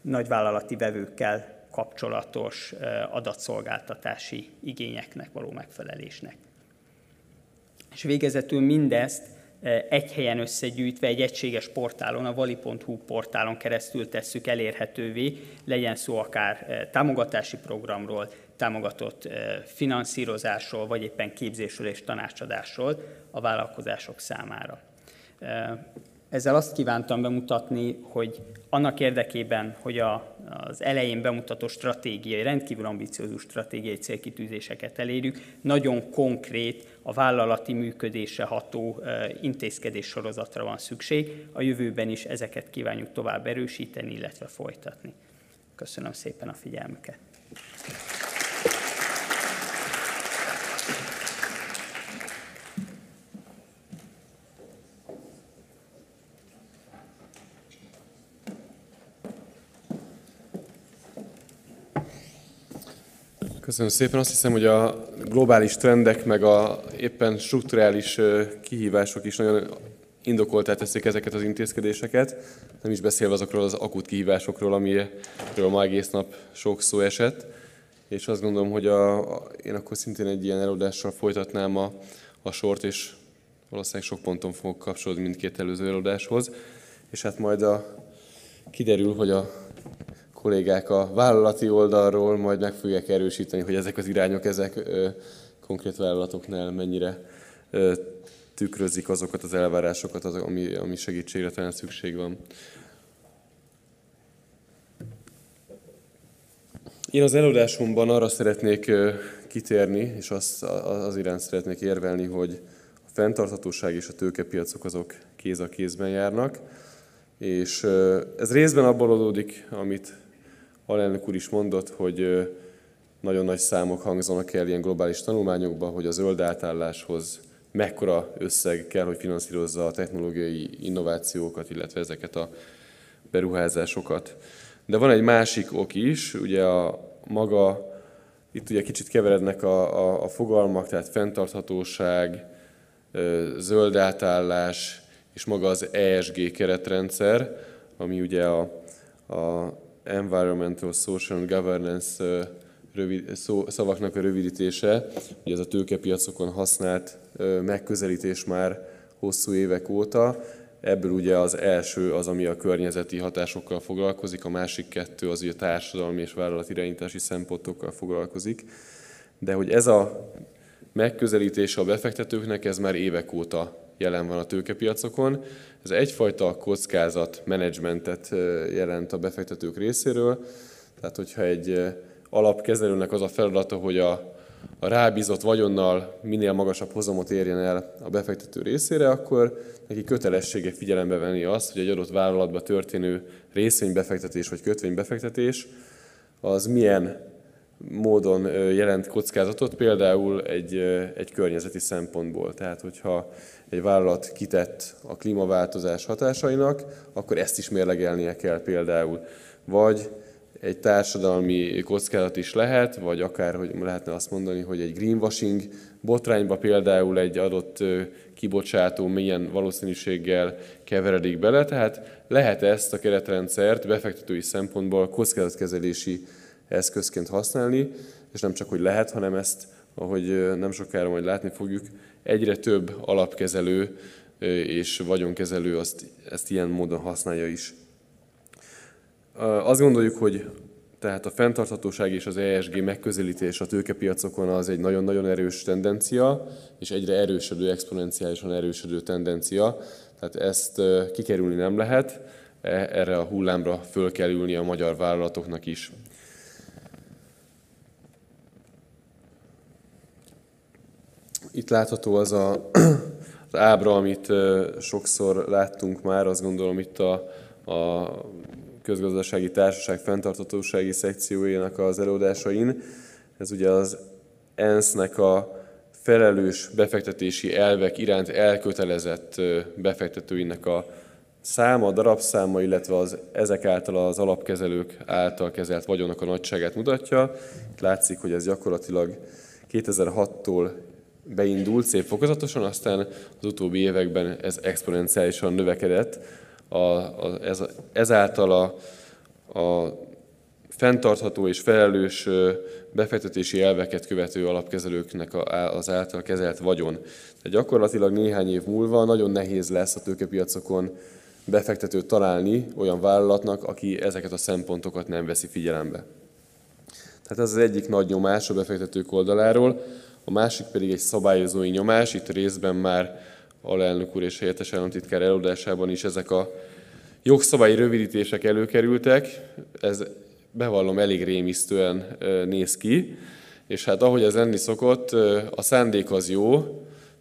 Speaker 3: nagyvállalati vevőkkel kapcsolatos adatszolgáltatási igényeknek való megfelelésnek. És végezetül mindezt egy helyen összegyűjtve egy egységes portálon, a vali.hu portálon keresztül tesszük elérhetővé, legyen szó akár támogatási programról, támogatott finanszírozásról, vagy éppen képzésről és tanácsadásról a vállalkozások számára. Ezzel azt kívántam bemutatni, hogy annak érdekében, hogy a, az elején bemutatott stratégiai, rendkívül ambiciózus stratégiai célkitűzéseket elérjük, nagyon konkrét, a vállalati működésre ható intézkedés sorozatra van szükség. A jövőben is ezeket kívánjuk tovább erősíteni, illetve folytatni. Köszönöm szépen a figyelmüket!
Speaker 1: Köszönöm szépen. Azt hiszem, hogy a globális trendek, meg a éppen strukturális kihívások is nagyon indokoltá teszik ezeket az intézkedéseket, nem is beszélve azokról az akut kihívásokról, amiről ma egész nap sok szó esett. És azt gondolom, hogy a, a, én akkor szintén egy ilyen előadással folytatnám a, a sort, és valószínűleg sok ponton fogok kapcsolódni mindkét előző előadáshoz. És hát majd a, kiderül, hogy a kollégák a vállalati oldalról majd meg fogják erősíteni, hogy ezek az irányok, ezek ö, konkrét vállalatoknál mennyire ö, tükrözik azokat az elvárásokat, az, ami, ami segítségre talán szükség van. Én az előadásomban arra szeretnék kitérni, és az, az iránt szeretnék érvelni, hogy a fenntarthatóság és a tőkepiacok azok kéz a kézben járnak, és ez részben abból adódik, amit alelnök úr is mondott, hogy nagyon nagy számok hangzanak el ilyen globális tanulmányokban, hogy a zöld átálláshoz mekkora összeg kell, hogy finanszírozza a technológiai innovációkat, illetve ezeket a beruházásokat. De van egy másik ok is, ugye a maga, itt ugye kicsit keverednek a, a, a fogalmak, tehát fenntarthatóság, zöld átállás és maga az ESG keretrendszer, ami ugye a, a Environmental, Social Governance rövid, szó, szavaknak a rövidítése, ugye ez a tőkepiacokon használt megközelítés már hosszú évek óta. Ebből ugye az első az, ami a környezeti hatásokkal foglalkozik, a másik kettő az ugye társadalmi és vállalatirányítási szempontokkal foglalkozik. De hogy ez a megközelítése a befektetőknek, ez már évek óta jelen van a tőkepiacokon. Ez egyfajta kockázat menedzsmentet jelent a befektetők részéről. Tehát, hogyha egy alapkezelőnek az a feladata, hogy a, a rábízott vagyonnal minél magasabb hozamot érjen el a befektető részére, akkor neki kötelessége figyelembe venni azt, hogy egy adott vállalatba történő részvénybefektetés vagy kötvénybefektetés az milyen módon jelent kockázatot, például egy, egy környezeti szempontból. Tehát, hogyha egy vállalat kitett a klímaváltozás hatásainak, akkor ezt is mérlegelnie kell például. Vagy egy társadalmi kockázat is lehet, vagy akár, hogy lehetne azt mondani, hogy egy greenwashing botrányba például egy adott kibocsátó milyen valószínűséggel keveredik bele, tehát lehet ezt a keretrendszert befektetői szempontból kockázatkezelési eszközként használni, és nem csak, hogy lehet, hanem ezt ahogy nem sokára majd látni fogjuk, egyre több alapkezelő és vagyonkezelő azt, ezt ilyen módon használja is. Azt gondoljuk, hogy tehát a fenntarthatóság és az ESG megközelítés a tőkepiacokon az egy nagyon-nagyon erős tendencia, és egyre erősödő, exponenciálisan erősödő tendencia. Tehát ezt kikerülni nem lehet, e, erre a hullámra föl kell ülni a magyar vállalatoknak is. Itt látható az a, az ábra, amit sokszor láttunk már, azt gondolom itt a, a közgazdasági társaság fenntartatósági szekciójának az előadásain. Ez ugye az ENSZ-nek a felelős befektetési elvek iránt elkötelezett befektetőinek a száma, darabszáma, illetve az ezek által az alapkezelők által kezelt vagyonnak a nagyságát mutatja. Itt látszik, hogy ez gyakorlatilag 2006-tól beindult szép fokozatosan, aztán az utóbbi években ez exponenciálisan növekedett, a, a, ez, ezáltal a, a fenntartható és felelős befektetési elveket követő alapkezelőknek az által kezelt vagyon. Tehát gyakorlatilag néhány év múlva nagyon nehéz lesz a tőkepiacokon befektetőt találni olyan vállalatnak, aki ezeket a szempontokat nem veszi figyelembe. Tehát ez az egyik nagy nyomás a befektetők oldaláról, a másik pedig egy szabályozói nyomás, itt részben már alelnök úr és helyettes államtitkár előadásában is ezek a jogszabályi rövidítések előkerültek. Ez bevallom elég rémisztően néz ki, és hát ahogy ez lenni szokott, a szándék az jó,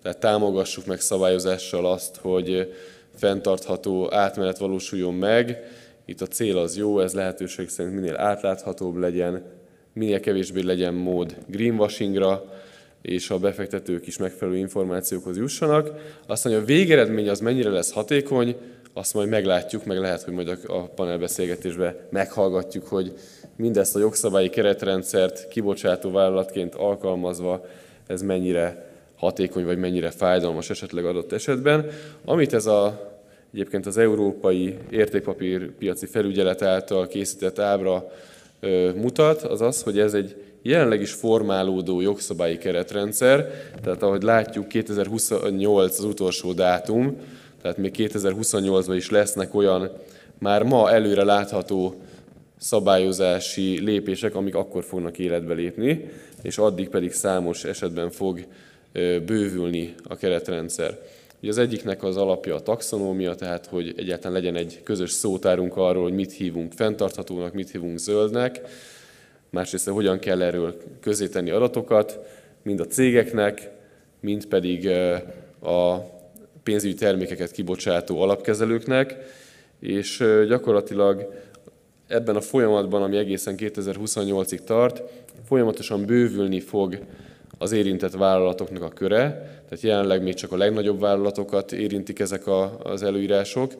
Speaker 1: tehát támogassuk meg szabályozással azt, hogy fenntartható átmenet valósuljon meg. Itt a cél az jó, ez lehetőség szerint minél átláthatóbb legyen, minél kevésbé legyen mód greenwashingra, és a befektetők is megfelelő információkhoz jussanak. Aztán, hogy a végeredmény az mennyire lesz hatékony, azt majd meglátjuk, meg lehet, hogy majd a panelbeszélgetésben meghallgatjuk, hogy mindezt a jogszabályi keretrendszert kibocsátó vállalatként alkalmazva ez mennyire hatékony, vagy mennyire fájdalmas esetleg adott esetben. Amit ez a, egyébként az Európai Értékpapírpiaci Felügyelet által készített ábra mutat, az az, hogy ez egy jelenleg is formálódó jogszabályi keretrendszer, tehát ahogy látjuk 2028 az utolsó dátum, tehát még 2028-ban is lesznek olyan már ma előre látható szabályozási lépések, amik akkor fognak életbe lépni, és addig pedig számos esetben fog bővülni a keretrendszer. Ugye az egyiknek az alapja a taxonómia, tehát hogy egyáltalán legyen egy közös szótárunk arról, hogy mit hívunk fenntarthatónak, mit hívunk zöldnek, másrészt hogyan kell erről közé tenni adatokat, mind a cégeknek, mind pedig a pénzügyi termékeket kibocsátó alapkezelőknek, és gyakorlatilag ebben a folyamatban, ami egészen 2028-ig tart, folyamatosan bővülni fog az érintett vállalatoknak a köre, tehát jelenleg még csak a legnagyobb vállalatokat érintik ezek a, az előírások,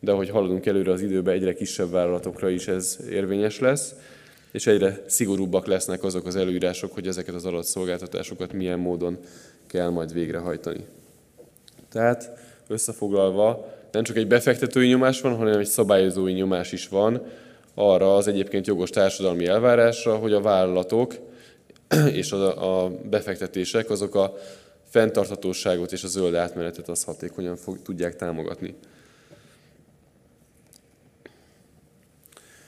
Speaker 1: de ahogy haladunk előre az időben, egyre kisebb vállalatokra is ez érvényes lesz és egyre szigorúbbak lesznek azok az előírások, hogy ezeket az adatszolgáltatásokat milyen módon kell majd végrehajtani. Tehát összefoglalva, nem csak egy befektetői nyomás van, hanem egy szabályozói nyomás is van arra az egyébként jogos társadalmi elvárásra, hogy a vállalatok és a, befektetések azok a fenntarthatóságot és a zöld átmenetet az hatékonyan fog, tudják támogatni.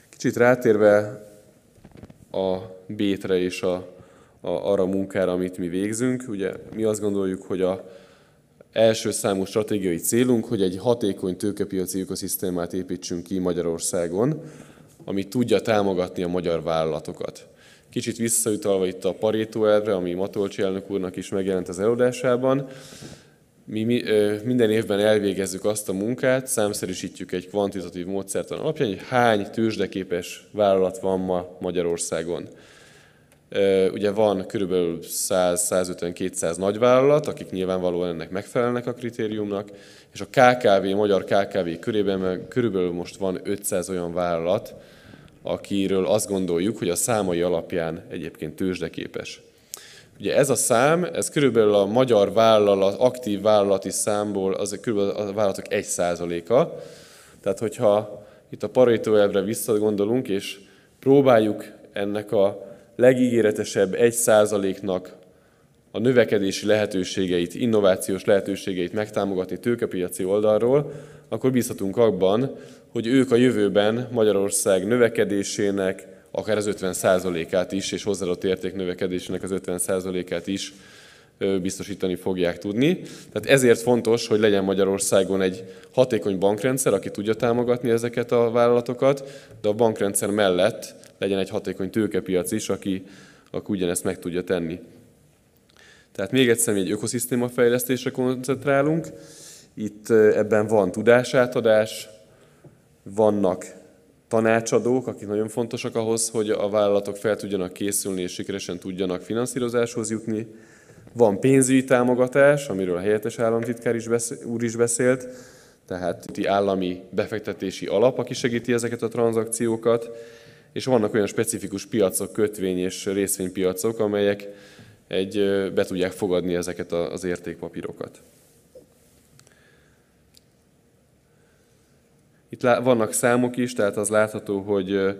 Speaker 1: Kicsit rátérve a bétre és a, a, arra a munkára, amit mi végzünk. Ugye mi azt gondoljuk, hogy a első számú stratégiai célunk, hogy egy hatékony tőkepiaci ökoszisztémát építsünk ki Magyarországon, ami tudja támogatni a magyar vállalatokat. Kicsit visszautalva itt a Paréto elvre, ami Matolcsi elnök úrnak is megjelent az előadásában, mi, mi minden évben elvégezzük azt a munkát, számszerűsítjük egy kvantitatív módszertan alapján, hogy hány tőzsdeképes vállalat van ma Magyarországon. Ugye van körülbelül 100-150-200 nagyvállalat, akik nyilvánvalóan ennek megfelelnek a kritériumnak, és a KKV, magyar KKV körében körülbelül most van 500 olyan vállalat, akiről azt gondoljuk, hogy a számai alapján egyébként tőzsdeképes. Ugye ez a szám, ez körülbelül a magyar vállalat, aktív vállalati számból az körülbelül a vállalatok 1%-a. Tehát, hogyha itt a Pareto elvre visszagondolunk, és próbáljuk ennek a legígéretesebb 1%-nak a növekedési lehetőségeit, innovációs lehetőségeit megtámogatni tőkepiaci oldalról, akkor bízhatunk abban, hogy ők a jövőben Magyarország növekedésének akár az 50%-át is, és hozzáadott érték növekedésének az 50%-át is biztosítani fogják tudni. Tehát ezért fontos, hogy legyen Magyarországon egy hatékony bankrendszer, aki tudja támogatni ezeket a vállalatokat, de a bankrendszer mellett legyen egy hatékony tőkepiac is, aki, aki ugyanezt meg tudja tenni. Tehát még egyszer egy ökoszisztéma fejlesztésre koncentrálunk. Itt ebben van tudásátadás, vannak tanácsadók, akik nagyon fontosak ahhoz, hogy a vállalatok fel tudjanak készülni és sikeresen tudjanak finanszírozáshoz jutni. Van pénzügyi támogatás, amiről a helyettes államtitkár is beszél, úr is beszélt, tehát itt állami befektetési alap, aki segíti ezeket a tranzakciókat, és vannak olyan specifikus piacok, kötvény és részvénypiacok, amelyek egy, be tudják fogadni ezeket az értékpapírokat. Itt vannak számok is, tehát az látható, hogy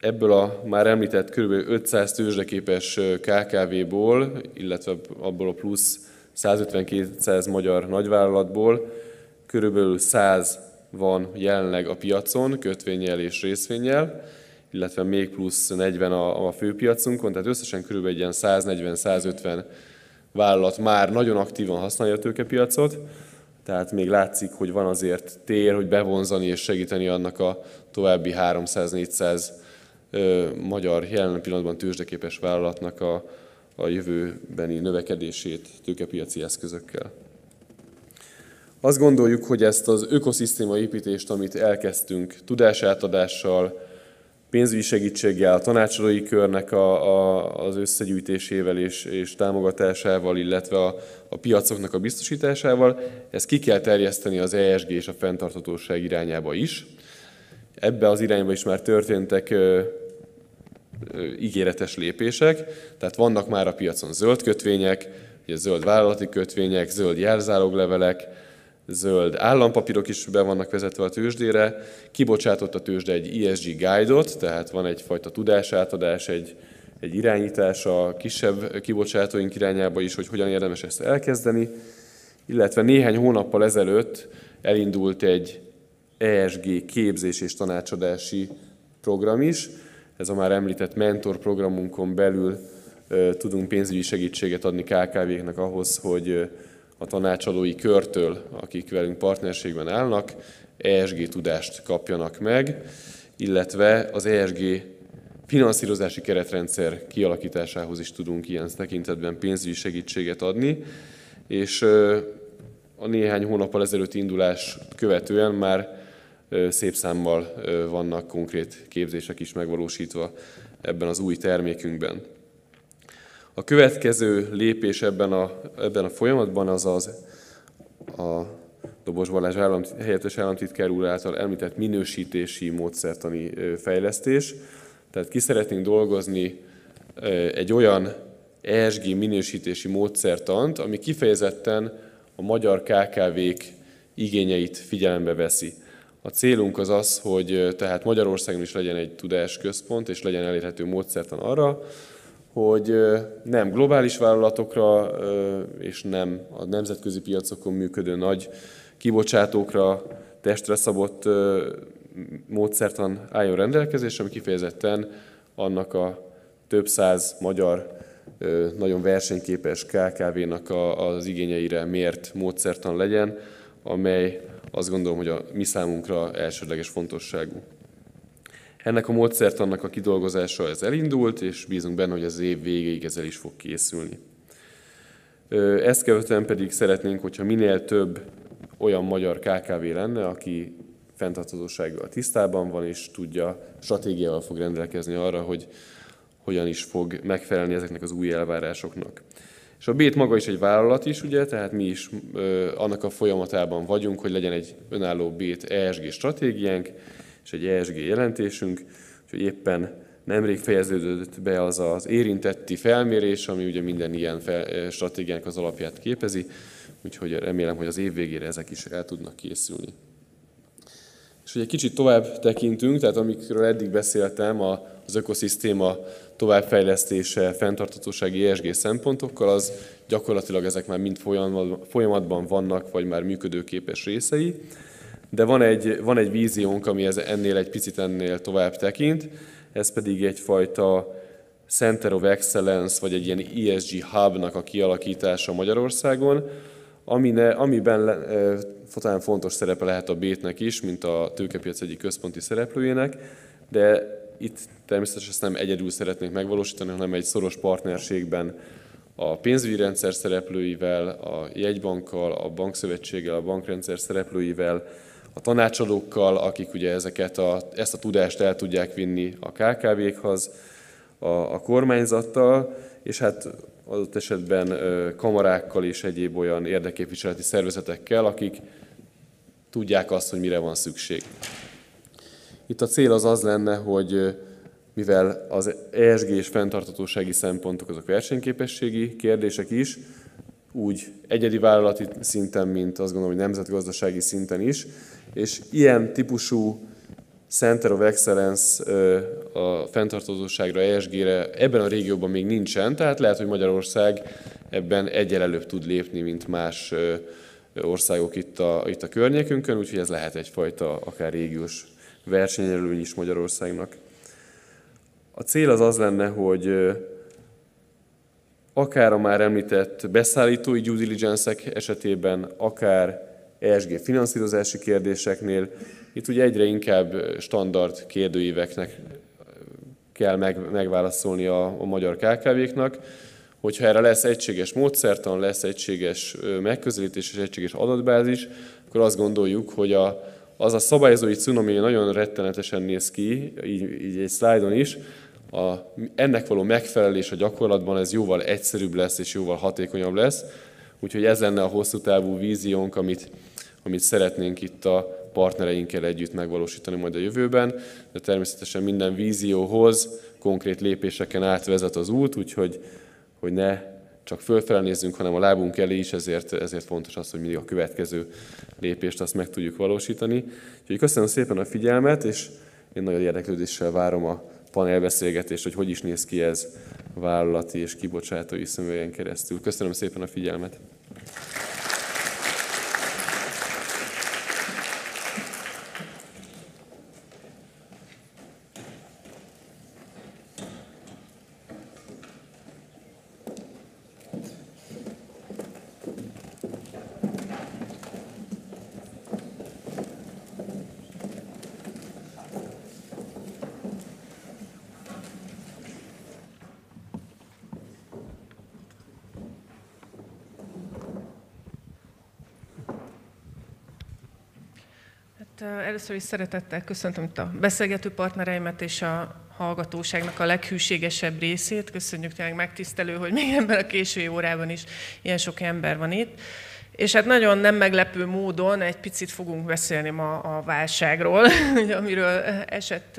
Speaker 1: ebből a már említett kb. 500 tőzsdeképes KKV-ból, illetve abból a plusz 150-200 magyar nagyvállalatból körülbelül 100 van jelenleg a piacon, kötvényel és részvényel, illetve még plusz 40 a, a főpiacunkon, tehát összesen körülbelül egy ilyen 140-150 vállalat már nagyon aktívan használja a tőkepiacot, tehát még látszik, hogy van azért tér, hogy bevonzani és segíteni annak a további 300-400 magyar jelen pillanatban tőzsdeképes vállalatnak a, a jövőbeni növekedését tőkepiaci eszközökkel. Azt gondoljuk, hogy ezt az ökoszisztéma építést, amit elkezdtünk tudásátadással, pénzügyi segítséggel, tanácsadói körnek a, a, az összegyűjtésével és, és támogatásával, illetve a, a piacoknak a biztosításával, ezt ki kell terjeszteni az ESG és a fenntarthatóság irányába is. Ebbe az irányba is már történtek ö, ö, ígéretes lépések, tehát vannak már a piacon zöld kötvények, ugye zöld vállalati kötvények, zöld jelzáloglevelek, zöld állampapírok is be vannak vezetve a tőzsdére. Kibocsátott a tőzsde egy ESG guide-ot, tehát van egyfajta tudásátadás, egy, egy irányítás a kisebb kibocsátóink irányába is, hogy hogyan érdemes ezt elkezdeni. Illetve néhány hónappal ezelőtt elindult egy ESG képzés és tanácsadási program is. Ez a már említett mentor programunkon belül tudunk pénzügyi segítséget adni KKV-knek ahhoz, hogy a tanácsadói körtől, akik velünk partnerségben állnak, ESG tudást kapjanak meg, illetve az ESG finanszírozási keretrendszer kialakításához is tudunk ilyen tekintetben pénzügyi segítséget adni, és a néhány hónappal ezelőtt indulás követően már szép számmal vannak konkrét képzések is megvalósítva ebben az új termékünkben. A következő lépés ebben a, ebben a folyamatban az az a Dobos Balázs állam, helyettes államtitkár úr által említett minősítési módszertani fejlesztés. Tehát ki szeretnénk dolgozni egy olyan ESG minősítési módszertant, ami kifejezetten a magyar KKV-k igényeit figyelembe veszi. A célunk az az, hogy tehát Magyarországon is legyen egy tudásközpont, és legyen elérhető módszertan arra, hogy nem globális vállalatokra és nem a nemzetközi piacokon működő nagy kibocsátókra testre szabott módszertan álljon rendelkezésre, ami kifejezetten annak a több száz magyar nagyon versenyképes KKV-nak az igényeire mért módszertan legyen, amely azt gondolom, hogy a mi számunkra elsődleges fontosságú. Ennek a módszertannak a kidolgozása ez elindult, és bízunk benne, hogy az év végéig ezzel is fog készülni. Ezt követően pedig szeretnénk, hogyha minél több olyan magyar KKV lenne, aki fenntarthatósággal tisztában van, és tudja, stratégiával fog rendelkezni arra, hogy hogyan is fog megfelelni ezeknek az új elvárásoknak. És a Bét maga is egy vállalat is, ugye, tehát mi is ö, annak a folyamatában vagyunk, hogy legyen egy önálló Bét ESG stratégiánk, és egy ESG jelentésünk, úgyhogy éppen nemrég fejeződött be az az érintetti felmérés, ami ugye minden ilyen fel, stratégiának az alapját képezi, úgyhogy remélem, hogy az év végére ezek is el tudnak készülni. És hogy egy kicsit tovább tekintünk, tehát amikről eddig beszéltem, az ökoszisztéma továbbfejlesztése, fenntartatósági ESG szempontokkal, az gyakorlatilag ezek már mind folyamatban vannak, vagy már működőképes részei. De van egy, van egy víziónk, ami ez ennél egy picit ennél tovább tekint, ez pedig egyfajta Center of Excellence, vagy egy ilyen ESG hubnak a kialakítása Magyarországon, amine, amiben e, talán fontos szerepe lehet a Bétnek is, mint a tőkepiac egyik központi szereplőjének, de itt természetesen ezt nem egyedül szeretnénk megvalósítani, hanem egy szoros partnerségben a pénzügyi rendszer szereplőivel, a jegybankkal, a bankszövetséggel, a bankrendszer szereplőivel, a tanácsadókkal, akik ugye ezeket a, ezt a tudást el tudják vinni a KKV-khoz, a, a kormányzattal, és hát adott esetben kamarákkal és egyéb olyan érdeképviseleti szervezetekkel, akik tudják azt, hogy mire van szükség. Itt a cél az az lenne, hogy mivel az ESG és fenntartatósági szempontok azok versenyképességi kérdések is, úgy egyedi vállalati szinten, mint azt gondolom, hogy nemzetgazdasági szinten is, és ilyen típusú Center of Excellence a fenntartozóságra, ESG-re ebben a régióban még nincsen, tehát lehet, hogy Magyarország ebben egyel előbb tud lépni, mint más országok itt a, itt a környékünkön, úgyhogy ez lehet egyfajta akár régiós versenyelőny is Magyarországnak. A cél az az lenne, hogy akár a már említett beszállítói due diligence esetében, akár ESG finanszírozási kérdéseknél, itt ugye egyre inkább standard kérdőíveknek kell meg, megválaszolni a, a magyar KKV-knak, hogyha erre lesz egységes módszertan, lesz egységes megközelítés és egységes adatbázis, akkor azt gondoljuk, hogy a, az a szabályozói cunami nagyon rettenetesen néz ki, így, így egy szlájdon is, a, ennek való megfelelés a gyakorlatban ez jóval egyszerűbb lesz és jóval hatékonyabb lesz. Úgyhogy ez lenne a hosszú távú víziónk, amit, amit szeretnénk itt a partnereinkkel együtt megvalósítani majd a jövőben, de természetesen minden vízióhoz konkrét lépéseken átvezet az út, úgyhogy hogy ne csak fölfele nézzünk, hanem a lábunk elé is, ezért, ezért fontos az, hogy mindig a következő lépést azt meg tudjuk valósítani. Úgyhogy köszönöm szépen a figyelmet, és én nagyon érdeklődéssel várom a panelbeszélgetést, hogy hogy is néz ki ez vállalati és kibocsátói szemüvegen keresztül. Köszönöm szépen a figyelmet!
Speaker 4: Először is szeretettel köszöntöm itt a beszélgető partnereimet és a hallgatóságnak a leghűségesebb részét. Köszönjük tényleg megtisztelő, hogy még ebben a késői órában is ilyen sok ember van itt. És hát nagyon nem meglepő módon egy picit fogunk beszélni ma a válságról, amiről esett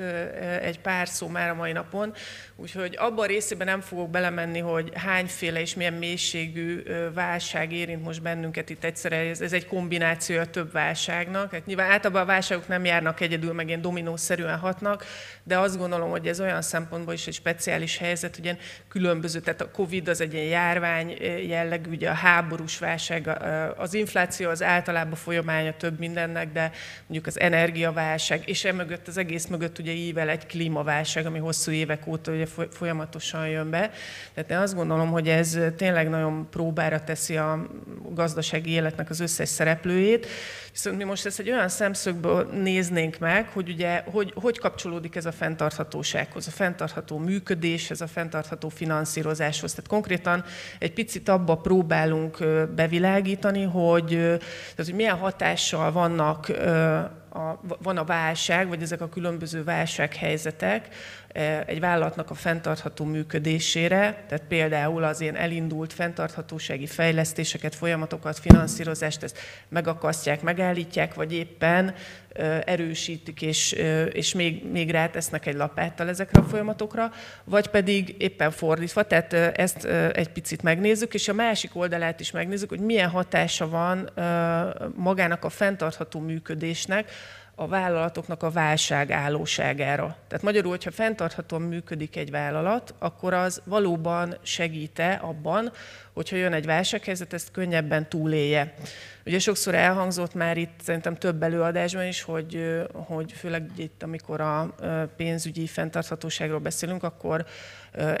Speaker 4: egy pár szó már a mai napon. Úgyhogy abban a részében nem fogok belemenni, hogy hányféle és milyen mélységű válság érint most bennünket itt egyszerre. Ez, egy kombináció a több válságnak. Hát nyilván általában a válságok nem járnak egyedül, meg ilyen dominószerűen hatnak, de azt gondolom, hogy ez olyan szempontból is egy speciális helyzet, hogy ilyen különböző, tehát a Covid az egy ilyen járvány jellegű, ugye a háborús válság, az infláció az általában folyamánya több mindennek, de mondjuk az energiaválság, és emögött az egész mögött ugye ível egy klímaválság, ami hosszú évek óta ugye folyamatosan jön be. Tehát én azt gondolom, hogy ez tényleg nagyon próbára teszi a gazdasági életnek az összes szereplőjét. Viszont mi most ezt egy olyan szemszögből néznénk meg, hogy ugye hogy, hogy kapcsolódik ez a fenntarthatósághoz, a fenntartható működéshez, a fenntartható finanszírozáshoz. Tehát konkrétan egy picit abba próbálunk bevilágítani, hogy, tehát, hogy milyen hatással vannak a, van a válság, vagy ezek a különböző válsághelyzetek egy vállalatnak a fenntartható működésére, tehát például az ilyen elindult fenntarthatósági fejlesztéseket, folyamatokat, finanszírozást, ezt megakasztják, megállítják, vagy éppen e, erősítik, és, e, és még, még rátesznek egy lapáttal ezekre a folyamatokra, vagy pedig éppen fordítva, tehát ezt egy picit megnézzük, és a másik oldalát is megnézzük, hogy milyen hatása van magának a fenntartható működésnek a vállalatoknak a válság állóságára. Tehát magyarul, hogyha fenntarthatóan működik egy vállalat, akkor az valóban segíte abban, hogyha jön egy válsághelyzet, ezt könnyebben túlélje. Ugye sokszor elhangzott már itt szerintem több előadásban is, hogy, hogy főleg itt, amikor a pénzügyi fenntarthatóságról beszélünk, akkor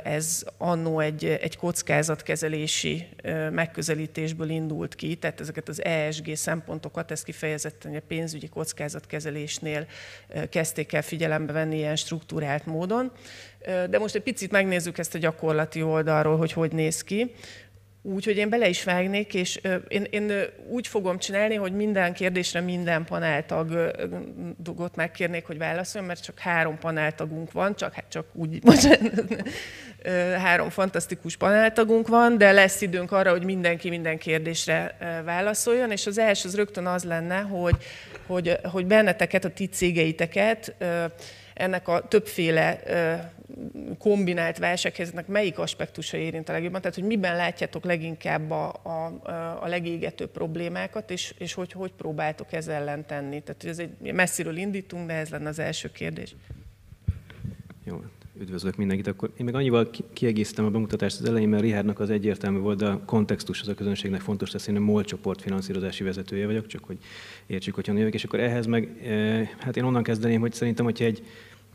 Speaker 4: ez annó egy, egy kockázatkezelési megközelítésből indult ki, tehát ezeket az ESG szempontokat, ezt kifejezetten a pénzügyi kockázatkezelésnél kezdték el figyelembe venni ilyen struktúrált módon. De most egy picit megnézzük ezt a gyakorlati oldalról, hogy hogy néz ki. Úgy, hogy én bele is vágnék, és én, én úgy fogom csinálni, hogy minden kérdésre minden paneltagot megkérnék, hogy válaszoljon, mert csak három paneltagunk van, csak, hát csak úgy, bocsánat, három fantasztikus paneltagunk van, de lesz időnk arra, hogy mindenki minden kérdésre válaszoljon, és az első az rögtön az lenne, hogy, hogy, hogy benneteket, a ti cégeiteket ennek a többféle kombinált válsághelyzetnek melyik aspektusa érint a legjobban, tehát hogy miben látjátok leginkább a, a, a legégető problémákat, és, és hogy hogy próbáltok ezzel ellen tenni. Tehát hogy ez egy messziről indítunk, de ez lenne az első kérdés.
Speaker 5: Jó, üdvözlök mindenkit. Akkor én még annyival kiegészítem a bemutatást az elején, mert Richardnak az egyértelmű volt, de a kontextus az a közönségnek fontos lesz. Én a MOL csoport finanszírozási vezetője vagyok, csak hogy értsük, hogy jövök. És akkor ehhez meg, eh, hát én onnan kezdeném, hogy szerintem, hogyha egy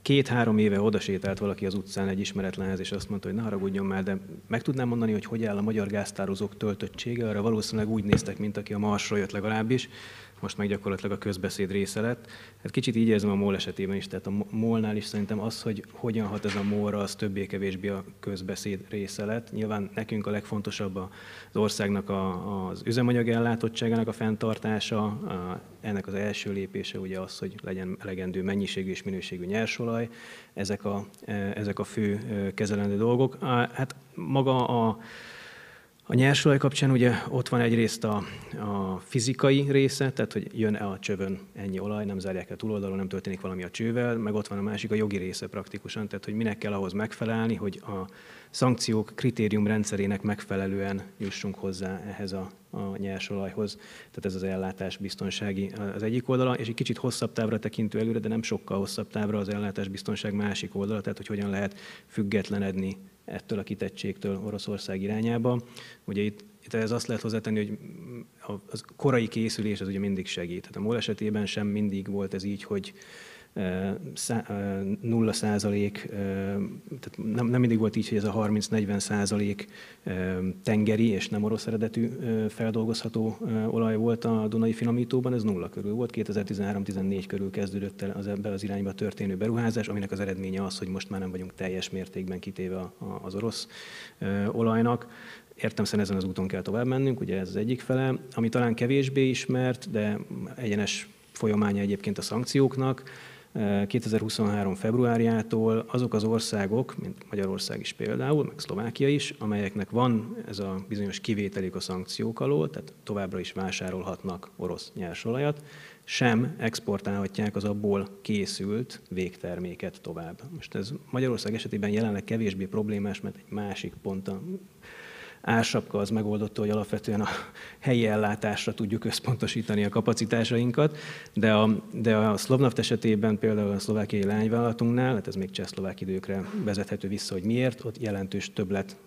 Speaker 5: két-három éve odasétált valaki az utcán egy ismeretlenhez, és azt mondta, hogy ne haragudjon már, de meg tudnám mondani, hogy hogy áll a magyar gáztározók töltöttsége, arra valószínűleg úgy néztek, mint aki a Marsról jött legalábbis, most meg gyakorlatilag a közbeszéd része lett. Hát kicsit így érzem a MOL esetében is, tehát a MOL-nál is szerintem az, hogy hogyan hat ez a MOL-ra, az többé-kevésbé a közbeszéd része lett. Nyilván nekünk a legfontosabb az országnak a, az üzemanyag ellátottságának a fenntartása, ennek az első lépése ugye az, hogy legyen elegendő mennyiségű és minőségű nyersolaj. Ezek a, ezek a fő kezelendő dolgok. Hát maga a a nyersolaj kapcsán ugye ott van egyrészt a, a fizikai része, tehát hogy jön-e a csövön ennyi olaj, nem zárják el túloldalon, nem történik valami a csővel, meg ott van a másik a jogi része praktikusan, tehát hogy minek kell ahhoz megfelelni, hogy a szankciók kritérium rendszerének megfelelően jussunk hozzá ehhez a, a nyersolajhoz. Tehát ez az ellátás biztonsági az egyik oldala, és egy kicsit hosszabb távra tekintő előre, de nem sokkal hosszabb távra az ellátás biztonság másik oldala, tehát hogy hogyan lehet függetlenedni ettől a kitettségtől Oroszország irányába. Ugye itt, itt ez azt lehet hozzátenni, hogy a korai készülés az ugye mindig segít. Tehát a MOL esetében sem mindig volt ez így, hogy nulla százalék, tehát nem, nem mindig volt így, hogy ez a 30-40 százalék tengeri és nem orosz eredetű feldolgozható olaj volt a Dunai finomítóban, ez nulla körül volt. 2013-14 körül kezdődött el az ebben az irányba történő beruházás, aminek az eredménye az, hogy most már nem vagyunk teljes mértékben kitéve az orosz olajnak. Értem szerint ezen az úton kell tovább mennünk, ugye ez az egyik fele, ami talán kevésbé ismert, de egyenes folyamánya egyébként a szankcióknak, 2023. februárjától azok az országok, mint Magyarország is például, meg Szlovákia is, amelyeknek van ez a bizonyos kivételik a szankciók alól, tehát továbbra is vásárolhatnak orosz nyersolajat, sem exportálhatják az abból készült végterméket tovább. Most ez Magyarország esetében jelenleg kevésbé problémás, mert egy másik pont a ársapka az megoldotta, hogy alapvetően a helyi ellátásra tudjuk összpontosítani a kapacitásainkat, de a, de a Szlovnaft esetében például a szlovákiai lányvállalatunknál, hát ez még csehszlovák időkre vezethető vissza, hogy miért, ott jelentős többlet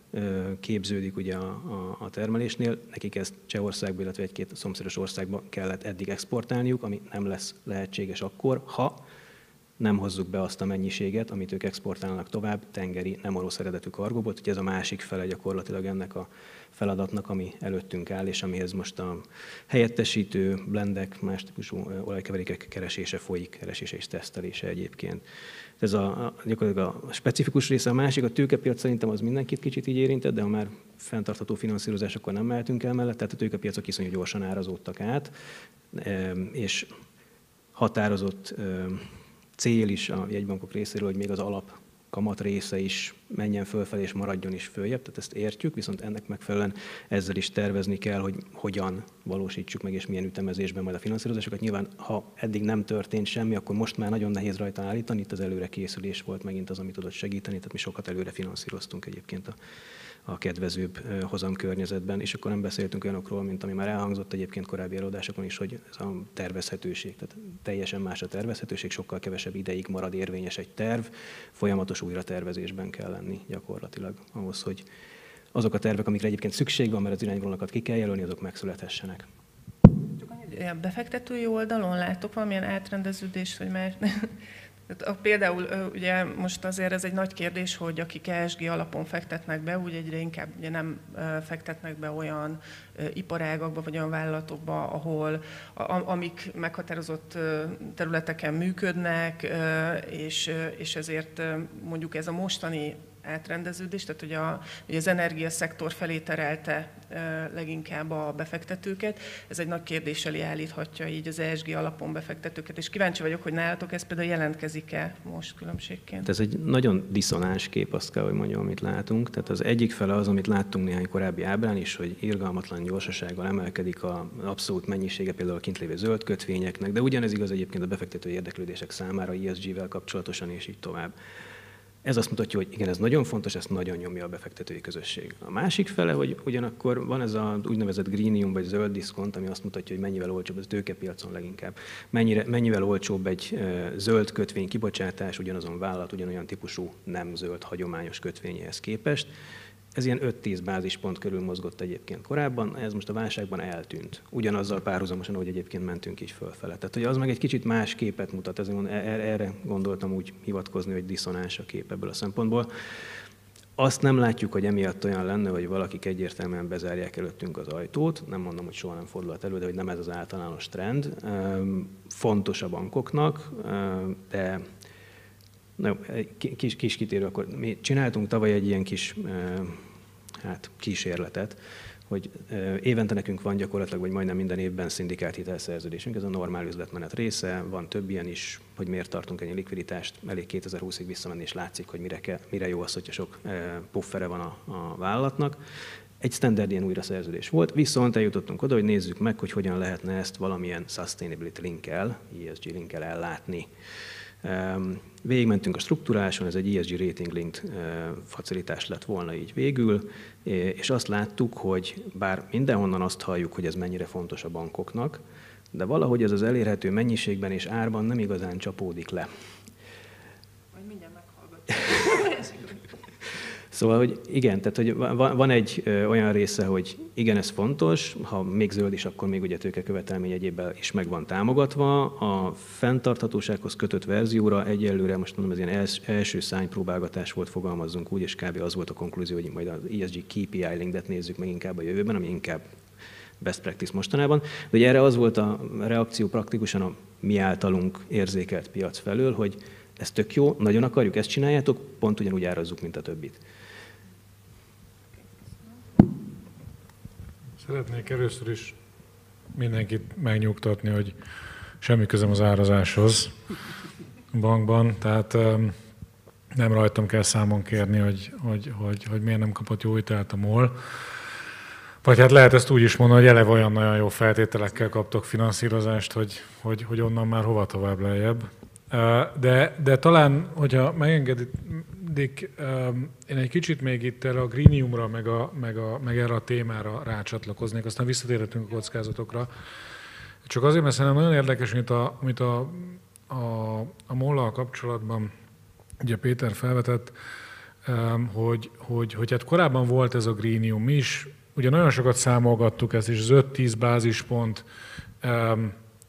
Speaker 5: képződik ugye a, a, a termelésnél. Nekik ezt Csehországba, illetve egy-két szomszédos országba kellett eddig exportálniuk, ami nem lesz lehetséges akkor, ha nem hozzuk be azt a mennyiséget, amit ők exportálnak tovább, tengeri, nem orosz eredetű kargóból, úgyhogy ez a másik fele gyakorlatilag ennek a feladatnak, ami előttünk áll, és amihez most a helyettesítő blendek, más típusú olajkeverékek keresése folyik, keresése és tesztelése egyébként. Ez a, a, gyakorlatilag a specifikus része. A másik, a tőkepiac szerintem az mindenkit kicsit így érintett, de ha már fenntartható finanszírozás, akkor nem mehetünk el mellett, tehát a tőkepiacok iszonyú gyorsan árazódtak át, és határozott cél is a jegybankok részéről, hogy még az alap kamat része is menjen fölfelé és maradjon is följebb, tehát ezt értjük, viszont ennek megfelelően ezzel is tervezni kell, hogy hogyan valósítsuk meg és milyen ütemezésben majd a finanszírozásokat. Nyilván, ha eddig nem történt semmi, akkor most már nagyon nehéz rajta állítani, itt az előre készülés volt megint az, amit tudott segíteni, tehát mi sokat előre finanszíroztunk egyébként a a kedvezőbb hozamkörnyezetben, és akkor nem beszéltünk olyanokról, mint ami már elhangzott egyébként korábbi előadásokon is, hogy ez a tervezhetőség, tehát teljesen más a tervezhetőség, sokkal kevesebb ideig marad érvényes egy terv, folyamatos újratervezésben kell lenni gyakorlatilag ahhoz, hogy azok a tervek, amikre egyébként szükség van, mert az irányvonalakat ki kell jelölni, azok megszülethessenek.
Speaker 4: Befektetői oldalon látok valamilyen átrendeződést, vagy már tehát például ugye most azért ez egy nagy kérdés, hogy akik ESG alapon fektetnek be, úgy egyre inkább ugye nem fektetnek be olyan iparágakba vagy olyan vállalatokba, ahol amik meghatározott területeken működnek, és, és ezért mondjuk ez a mostani átrendeződés, tehát hogy, a, hogy az energiaszektor felé terelte leginkább a befektetőket. Ez egy nagy kérdés elé állíthatja így az ESG alapon befektetőket, és kíváncsi vagyok, hogy nálatok ez például jelentkezik-e most különbségként?
Speaker 5: Ez egy nagyon diszonáns kép, azt kell, hogy mondjam, amit látunk. Tehát az egyik fele az, amit láttunk néhány korábbi ábrán is, hogy irgalmatlan gyorsasággal emelkedik az abszolút mennyisége például a kint lévő zöld kötvényeknek, de ugyanez igaz egyébként a befektető érdeklődések számára ESG-vel kapcsolatosan, és így tovább. Ez azt mutatja, hogy igen, ez nagyon fontos, ezt nagyon nyomja a befektetői közösség. A másik fele, hogy ugyanakkor van ez az úgynevezett greenium vagy zöld diszkont, ami azt mutatja, hogy mennyivel olcsóbb, ez tőkepiacon leginkább, mennyire, mennyivel olcsóbb egy zöld kötvény kibocsátás ugyanazon vállalat, ugyanolyan típusú nem zöld hagyományos kötvényéhez képest, ez ilyen 5-10 bázispont körül mozgott egyébként korábban, ez most a válságban eltűnt. Ugyanazzal párhuzamosan, ahogy egyébként mentünk így fölfele. Tehát, hogy az meg egy kicsit más képet mutat, ezért e- e- erre gondoltam úgy hivatkozni, hogy diszonáns a kép ebből a szempontból. Azt nem látjuk, hogy emiatt olyan lenne, hogy valakik egyértelműen bezárják előttünk az ajtót. Nem mondom, hogy soha nem fordulhat elő, de hogy nem ez az általános trend. Fontos a bankoknak, de Na, kis, kis kitérő, akkor mi csináltunk tavaly egy ilyen kis hát, kísérletet, hogy évente nekünk van gyakorlatilag, vagy majdnem minden évben szindikált hitelszerződésünk, ez a normál üzletmenet része, van több ilyen is, hogy miért tartunk ennyi likviditást, elég 2020-ig visszamenni, és látszik, hogy mire, kell, mire jó az, hogyha sok puffere van a, a vállalatnak. Egy standard ilyen újra szerződés volt, viszont eljutottunk oda, hogy nézzük meg, hogy hogyan lehetne ezt valamilyen sustainability linkkel, ESG linkkel ellátni. Végigmentünk a struktúráson, ez egy ESG rating linked facilitás lett volna így végül, és azt láttuk, hogy bár mindenhonnan azt halljuk, hogy ez mennyire fontos a bankoknak, de valahogy ez az elérhető mennyiségben és árban nem igazán csapódik le.
Speaker 4: Majd mindjárt meghallgatjuk.
Speaker 5: Szóval, hogy igen, tehát hogy van egy olyan része, hogy igen, ez fontos, ha még zöld is, akkor még ugye tőkekövetelmény egyébben is meg van támogatva. A fenntarthatósághoz kötött verzióra egyelőre, most mondom, ez ilyen első szánypróbálgatás volt, fogalmazzunk úgy, és kb. az volt a konklúzió, hogy majd az ESG KPI linket nézzük meg inkább a jövőben, ami inkább best practice mostanában. De ugye erre az volt a reakció praktikusan a mi általunk érzékelt piac felől, hogy ez tök jó, nagyon akarjuk, ezt csináljátok, pont ugyanúgy árazzuk, mint a többit.
Speaker 6: Szeretnék először is mindenkit megnyugtatni, hogy semmi közöm az árazáshoz bankban, tehát nem rajtam kell számon kérni, hogy, hogy, hogy, hogy miért nem kapott jó hitelt a MOL. Vagy hát lehet ezt úgy is mondani, hogy eleve olyan nagyon jó feltételekkel kaptok finanszírozást, hogy, hogy, hogy onnan már hova tovább lejjebb. De, de talán, hogyha megengedik, én egy kicsit még itt erre a Greeniumra, meg, a, meg, a, meg erre a témára rácsatlakoznék, aztán visszatérhetünk a kockázatokra. Csak azért, mert szerintem nagyon érdekes, mint a, mint a, a, a molla kapcsolatban, ugye Péter felvetett, hogy, hogy, hogy hát korábban volt ez a Greenium is, ugye nagyon sokat számolgattuk ezt, és az 5-10 bázispont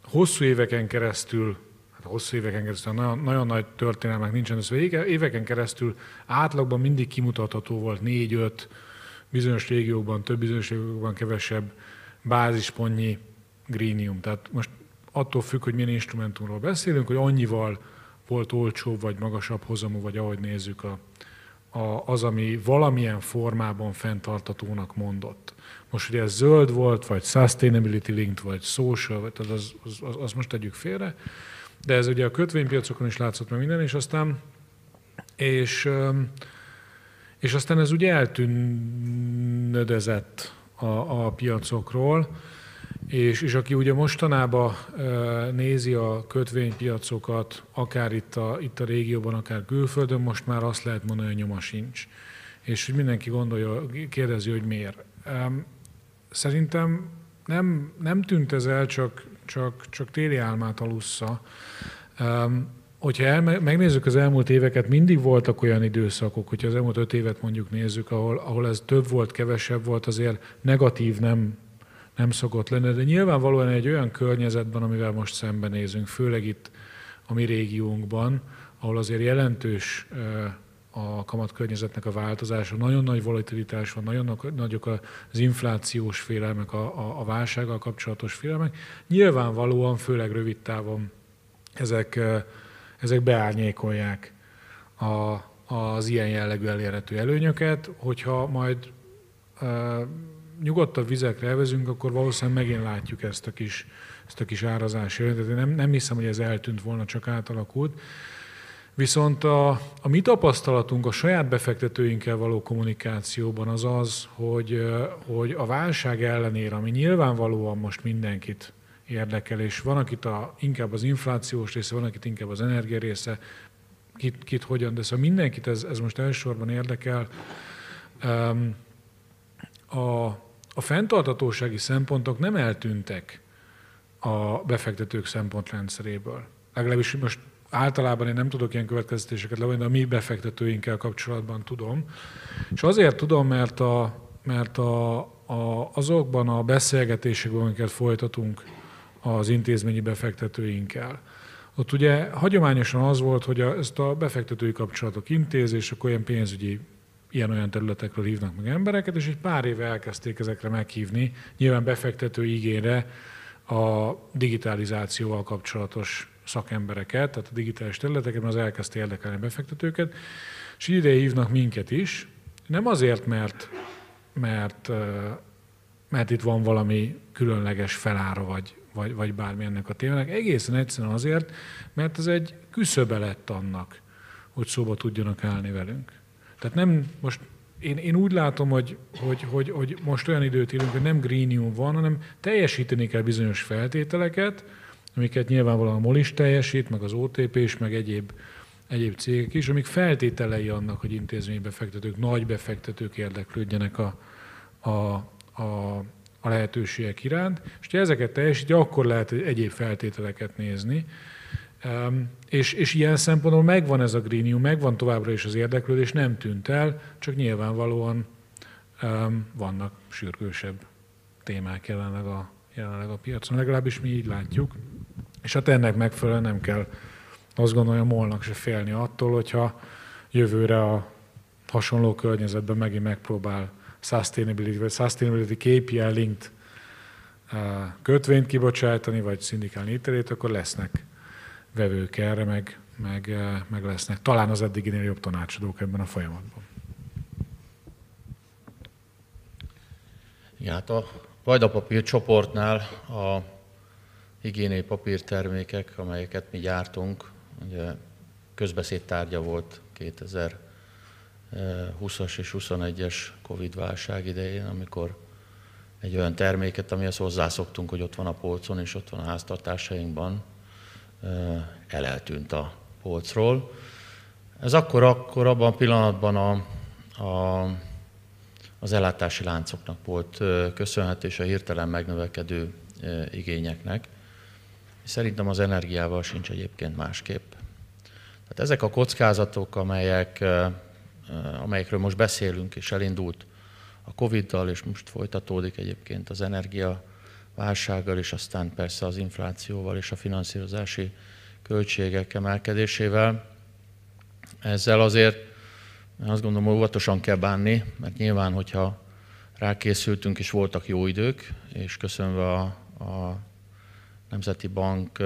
Speaker 6: hosszú éveken keresztül hosszú éveken keresztül, nagyon, nagyon nagy történelmek nincsen, ez éveken keresztül átlagban mindig kimutatható volt 4-5, bizonyos régiókban, több bizonyos régiókban kevesebb bázispontnyi greenium. Tehát most attól függ, hogy milyen instrumentumról beszélünk, hogy annyival volt olcsóbb, vagy magasabb hozamú, vagy ahogy nézzük a, a, az, ami valamilyen formában fenntartatónak mondott. Most ugye ez zöld volt, vagy sustainability linked, vagy social, vagy az, az, az, az most tegyük félre. De ez ugye a kötvénypiacokon is látszott meg minden, és aztán, és, és aztán ez ugye eltűnödezett a, a piacokról, és, és aki ugye mostanában nézi a kötvénypiacokat, akár itt a, itt a régióban, akár külföldön, most már azt lehet mondani, hogy nyoma sincs. És hogy mindenki gondolja, kérdezi, hogy miért. Szerintem nem, nem tűnt ez el, csak, csak, csak téli álmát alussza. Hogyha el, megnézzük az elmúlt éveket, mindig voltak olyan időszakok, hogyha az elmúlt öt évet mondjuk nézzük, ahol, ahol ez több volt, kevesebb volt, azért negatív nem, nem szokott lenni, de nyilvánvalóan egy olyan környezetben, amivel most szembenézünk, főleg itt a mi régiónkban, ahol azért jelentős a kamatkörnyezetnek a változása, nagyon nagy volatilitás van, nagyon nagyok az inflációs félelmek, a, a, a válsággal kapcsolatos félelmek. Nyilvánvalóan, főleg rövid távon ezek, ezek beárnyékolják a, az ilyen jellegű elérhető előnyöket, hogyha majd nyugodtabb vizekre elvezünk, akkor valószínűleg megint látjuk ezt a kis, ezt a kis árazási én nem, nem hiszem, hogy ez eltűnt volna, csak átalakult. Viszont a, a mi tapasztalatunk a saját befektetőinkkel való kommunikációban az az, hogy, hogy a válság ellenére, ami nyilvánvalóan most mindenkit érdekel, és van, akit a, inkább az inflációs része, van, akit inkább az energia része, kit, kit hogyan, de szóval mindenkit ez, ez most elsősorban érdekel. A, a fenntartatósági szempontok nem eltűntek a befektetők szempontrendszeréből. Legalábbis most általában én nem tudok ilyen következtetéseket levonni, de a mi befektetőinkkel kapcsolatban tudom. És azért tudom, mert, a, mert a, a, azokban a beszélgetésekben, amiket folytatunk az intézményi befektetőinkkel, ott ugye hagyományosan az volt, hogy a, ezt a befektetői kapcsolatok intézés, akkor olyan pénzügyi ilyen-olyan területekről hívnak meg embereket, és egy pár éve elkezdték ezekre meghívni, nyilván befektető igényre a digitalizációval kapcsolatos szakembereket, tehát a digitális területeken az elkezdte érdekelni a befektetőket, és ide hívnak minket is, nem azért, mert, mert, mert itt van valami különleges felára, vagy, vagy, vagy bármi ennek a témának, egészen egyszerűen azért, mert ez egy küszöbe lett annak, hogy szóba tudjanak állni velünk. Tehát nem most én, én úgy látom, hogy, hogy, hogy, hogy most olyan időt élünk, hogy nem greenium van, hanem teljesíteni kell bizonyos feltételeket, amiket nyilvánvalóan a MOL is teljesít, meg az OTP is, meg egyéb, egyéb cégek is, amik feltételei annak, hogy intézménybefektetők, nagy befektetők érdeklődjenek a, a, a, a lehetőségek iránt, és ha ezeket teljesíti, akkor lehet egyéb feltételeket nézni. Um, és, és ilyen szempontból megvan ez a greenium, megvan továbbra is az érdeklődés, nem tűnt el, csak nyilvánvalóan um, vannak sürgősebb témák jelenleg a, jelenleg a piacon, legalábbis mi így látjuk. És hát ennek megfelelően nem kell azt gondolom, molnak se félni attól, hogyha jövőre a hasonló környezetben megint megpróbál sustainability, vagy sustainability KPI linked kötvényt kibocsátani, vagy szindikálni ítelét, akkor lesznek vevők erre, meg, meg, meg lesznek talán az eddiginél jobb tanácsadók ebben a folyamatban.
Speaker 7: Ja, hát a Vajdapapír csoportnál a higiéniai papírtermékek, amelyeket mi gyártunk, ugye közbeszéd tárgya volt 2020-as és 21-es Covid válság idején, amikor egy olyan terméket, amihez hozzászoktunk, hogy ott van a polcon és ott van a háztartásainkban, eleltűnt a polcról. Ez akkor, akkor abban a pillanatban a, a, az ellátási láncoknak volt köszönhető, és a hirtelen megnövekedő igényeknek. Szerintem az energiával sincs egyébként másképp. Tehát ezek a kockázatok, amelyek, amelyekről most beszélünk, és elindult a Covid-dal, és most folytatódik egyébként az energia válsággal, és aztán persze az inflációval és a finanszírozási költségek emelkedésével. Ezzel azért azt gondolom, hogy óvatosan kell bánni, mert nyilván, hogyha rákészültünk, és voltak jó idők, és köszönve a, a Nemzeti Bank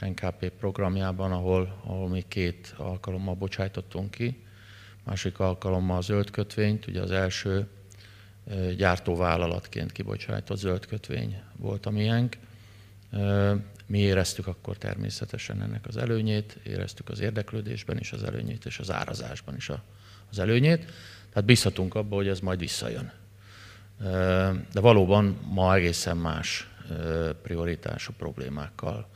Speaker 7: NKP programjában, ahol, ahol mi két alkalommal bocsájtottunk ki. Másik alkalommal a zöld kötvényt, ugye az első gyártóvállalatként kibocsájtott zöld kötvény volt a miénk. Mi éreztük akkor természetesen ennek az előnyét, éreztük az érdeklődésben is az előnyét, és az árazásban is az előnyét. Tehát bízhatunk abba, hogy ez majd visszajön. De valóban ma egészen más prioritású problémákkal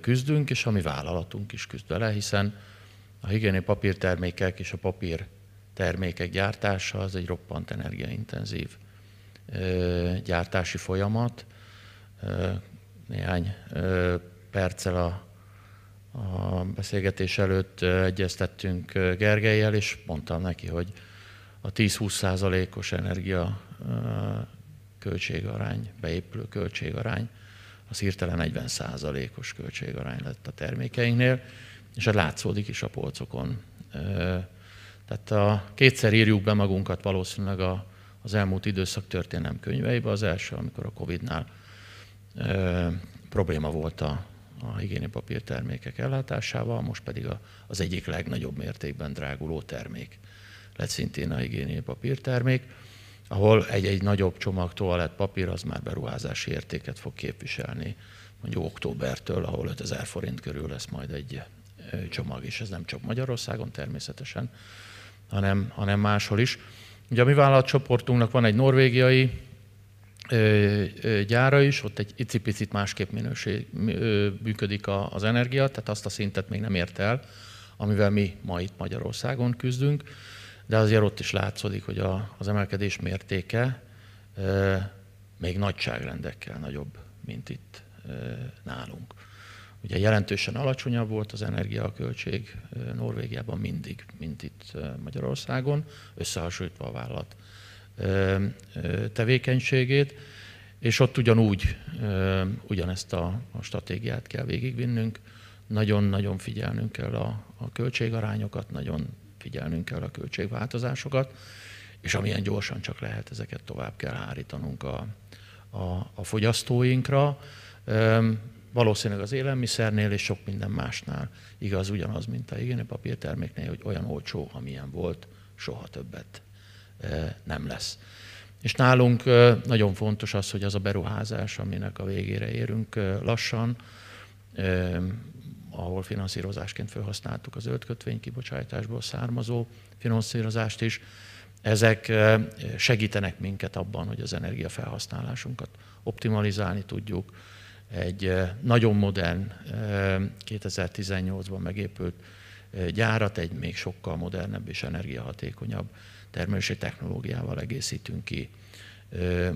Speaker 7: küzdünk, és a mi vállalatunk is küzd vele, hiszen a higiéni papírtermékek és a papír termékek gyártása az egy roppant energiaintenzív gyártási folyamat. Néhány perccel a, a beszélgetés előtt egyeztettünk Gergelyel, és mondtam neki, hogy a 10-20 százalékos energia költségarány, beépülő költségarány, az hirtelen 40 százalékos költségarány lett a termékeinknél, és ez látszódik is a polcokon. Tehát a, kétszer írjuk be magunkat valószínűleg a, az elmúlt időszak történelem könyveibe. Az első, amikor a Covid-nál probléma volt a, a higiénipapír termékek ellátásával, most pedig az egyik legnagyobb mértékben dráguló termék lett szintén a higiénipapír termék, ahol egy-egy nagyobb csomag toalettpapír az már beruházási értéket fog képviselni, mondjuk októbertől, ahol 5000 forint körül lesz majd egy csomag, és ez nem csak Magyarországon természetesen, hanem, hanem máshol is. Ugye a mi vállalatcsoportunknak van egy norvégiai gyára is, ott egy icipicit másképp minőség, működik az energia, tehát azt a szintet még nem ért el, amivel mi ma itt Magyarországon küzdünk, de azért ott is látszódik, hogy a, az emelkedés mértéke még nagyságrendekkel nagyobb, mint itt nálunk. Ugye jelentősen alacsonyabb volt az energiaköltség Norvégiában mindig, mint itt Magyarországon, összehasonlítva a vállalat tevékenységét, és ott ugyanúgy, ugyanezt a, a stratégiát kell végigvinnünk, nagyon-nagyon figyelnünk kell a, a költségarányokat, nagyon figyelnünk kell a költségváltozásokat, és amilyen gyorsan csak lehet, ezeket tovább kell hárítanunk a, a, a fogyasztóinkra. Valószínűleg az élelmiszernél és sok minden másnál igaz ugyanaz, mint a papírterméknél, hogy olyan olcsó, amilyen volt, soha többet nem lesz. És nálunk nagyon fontos az, hogy az a beruházás, aminek a végére érünk lassan, ahol finanszírozásként felhasználtuk az zöld kötvény kibocsátásból származó finanszírozást is, ezek segítenek minket abban, hogy az energiafelhasználásunkat optimalizálni tudjuk, egy nagyon modern 2018-ban megépült gyárat egy még sokkal modernebb és energiahatékonyabb termelési technológiával egészítünk ki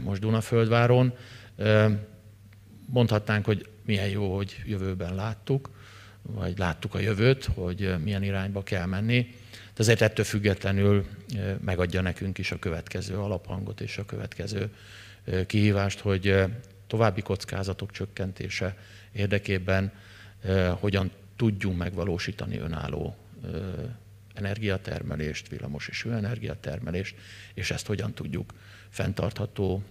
Speaker 7: most Dunaföldváron. Mondhatnánk, hogy milyen jó, hogy jövőben láttuk, vagy láttuk a jövőt, hogy milyen irányba kell menni, de azért ettől függetlenül megadja nekünk is a következő alaphangot és a következő kihívást, hogy további kockázatok csökkentése érdekében hogyan tudjunk megvalósítani önálló energiatermelést, villamos és hőenergiatermelést, és ezt hogyan tudjuk fenntartható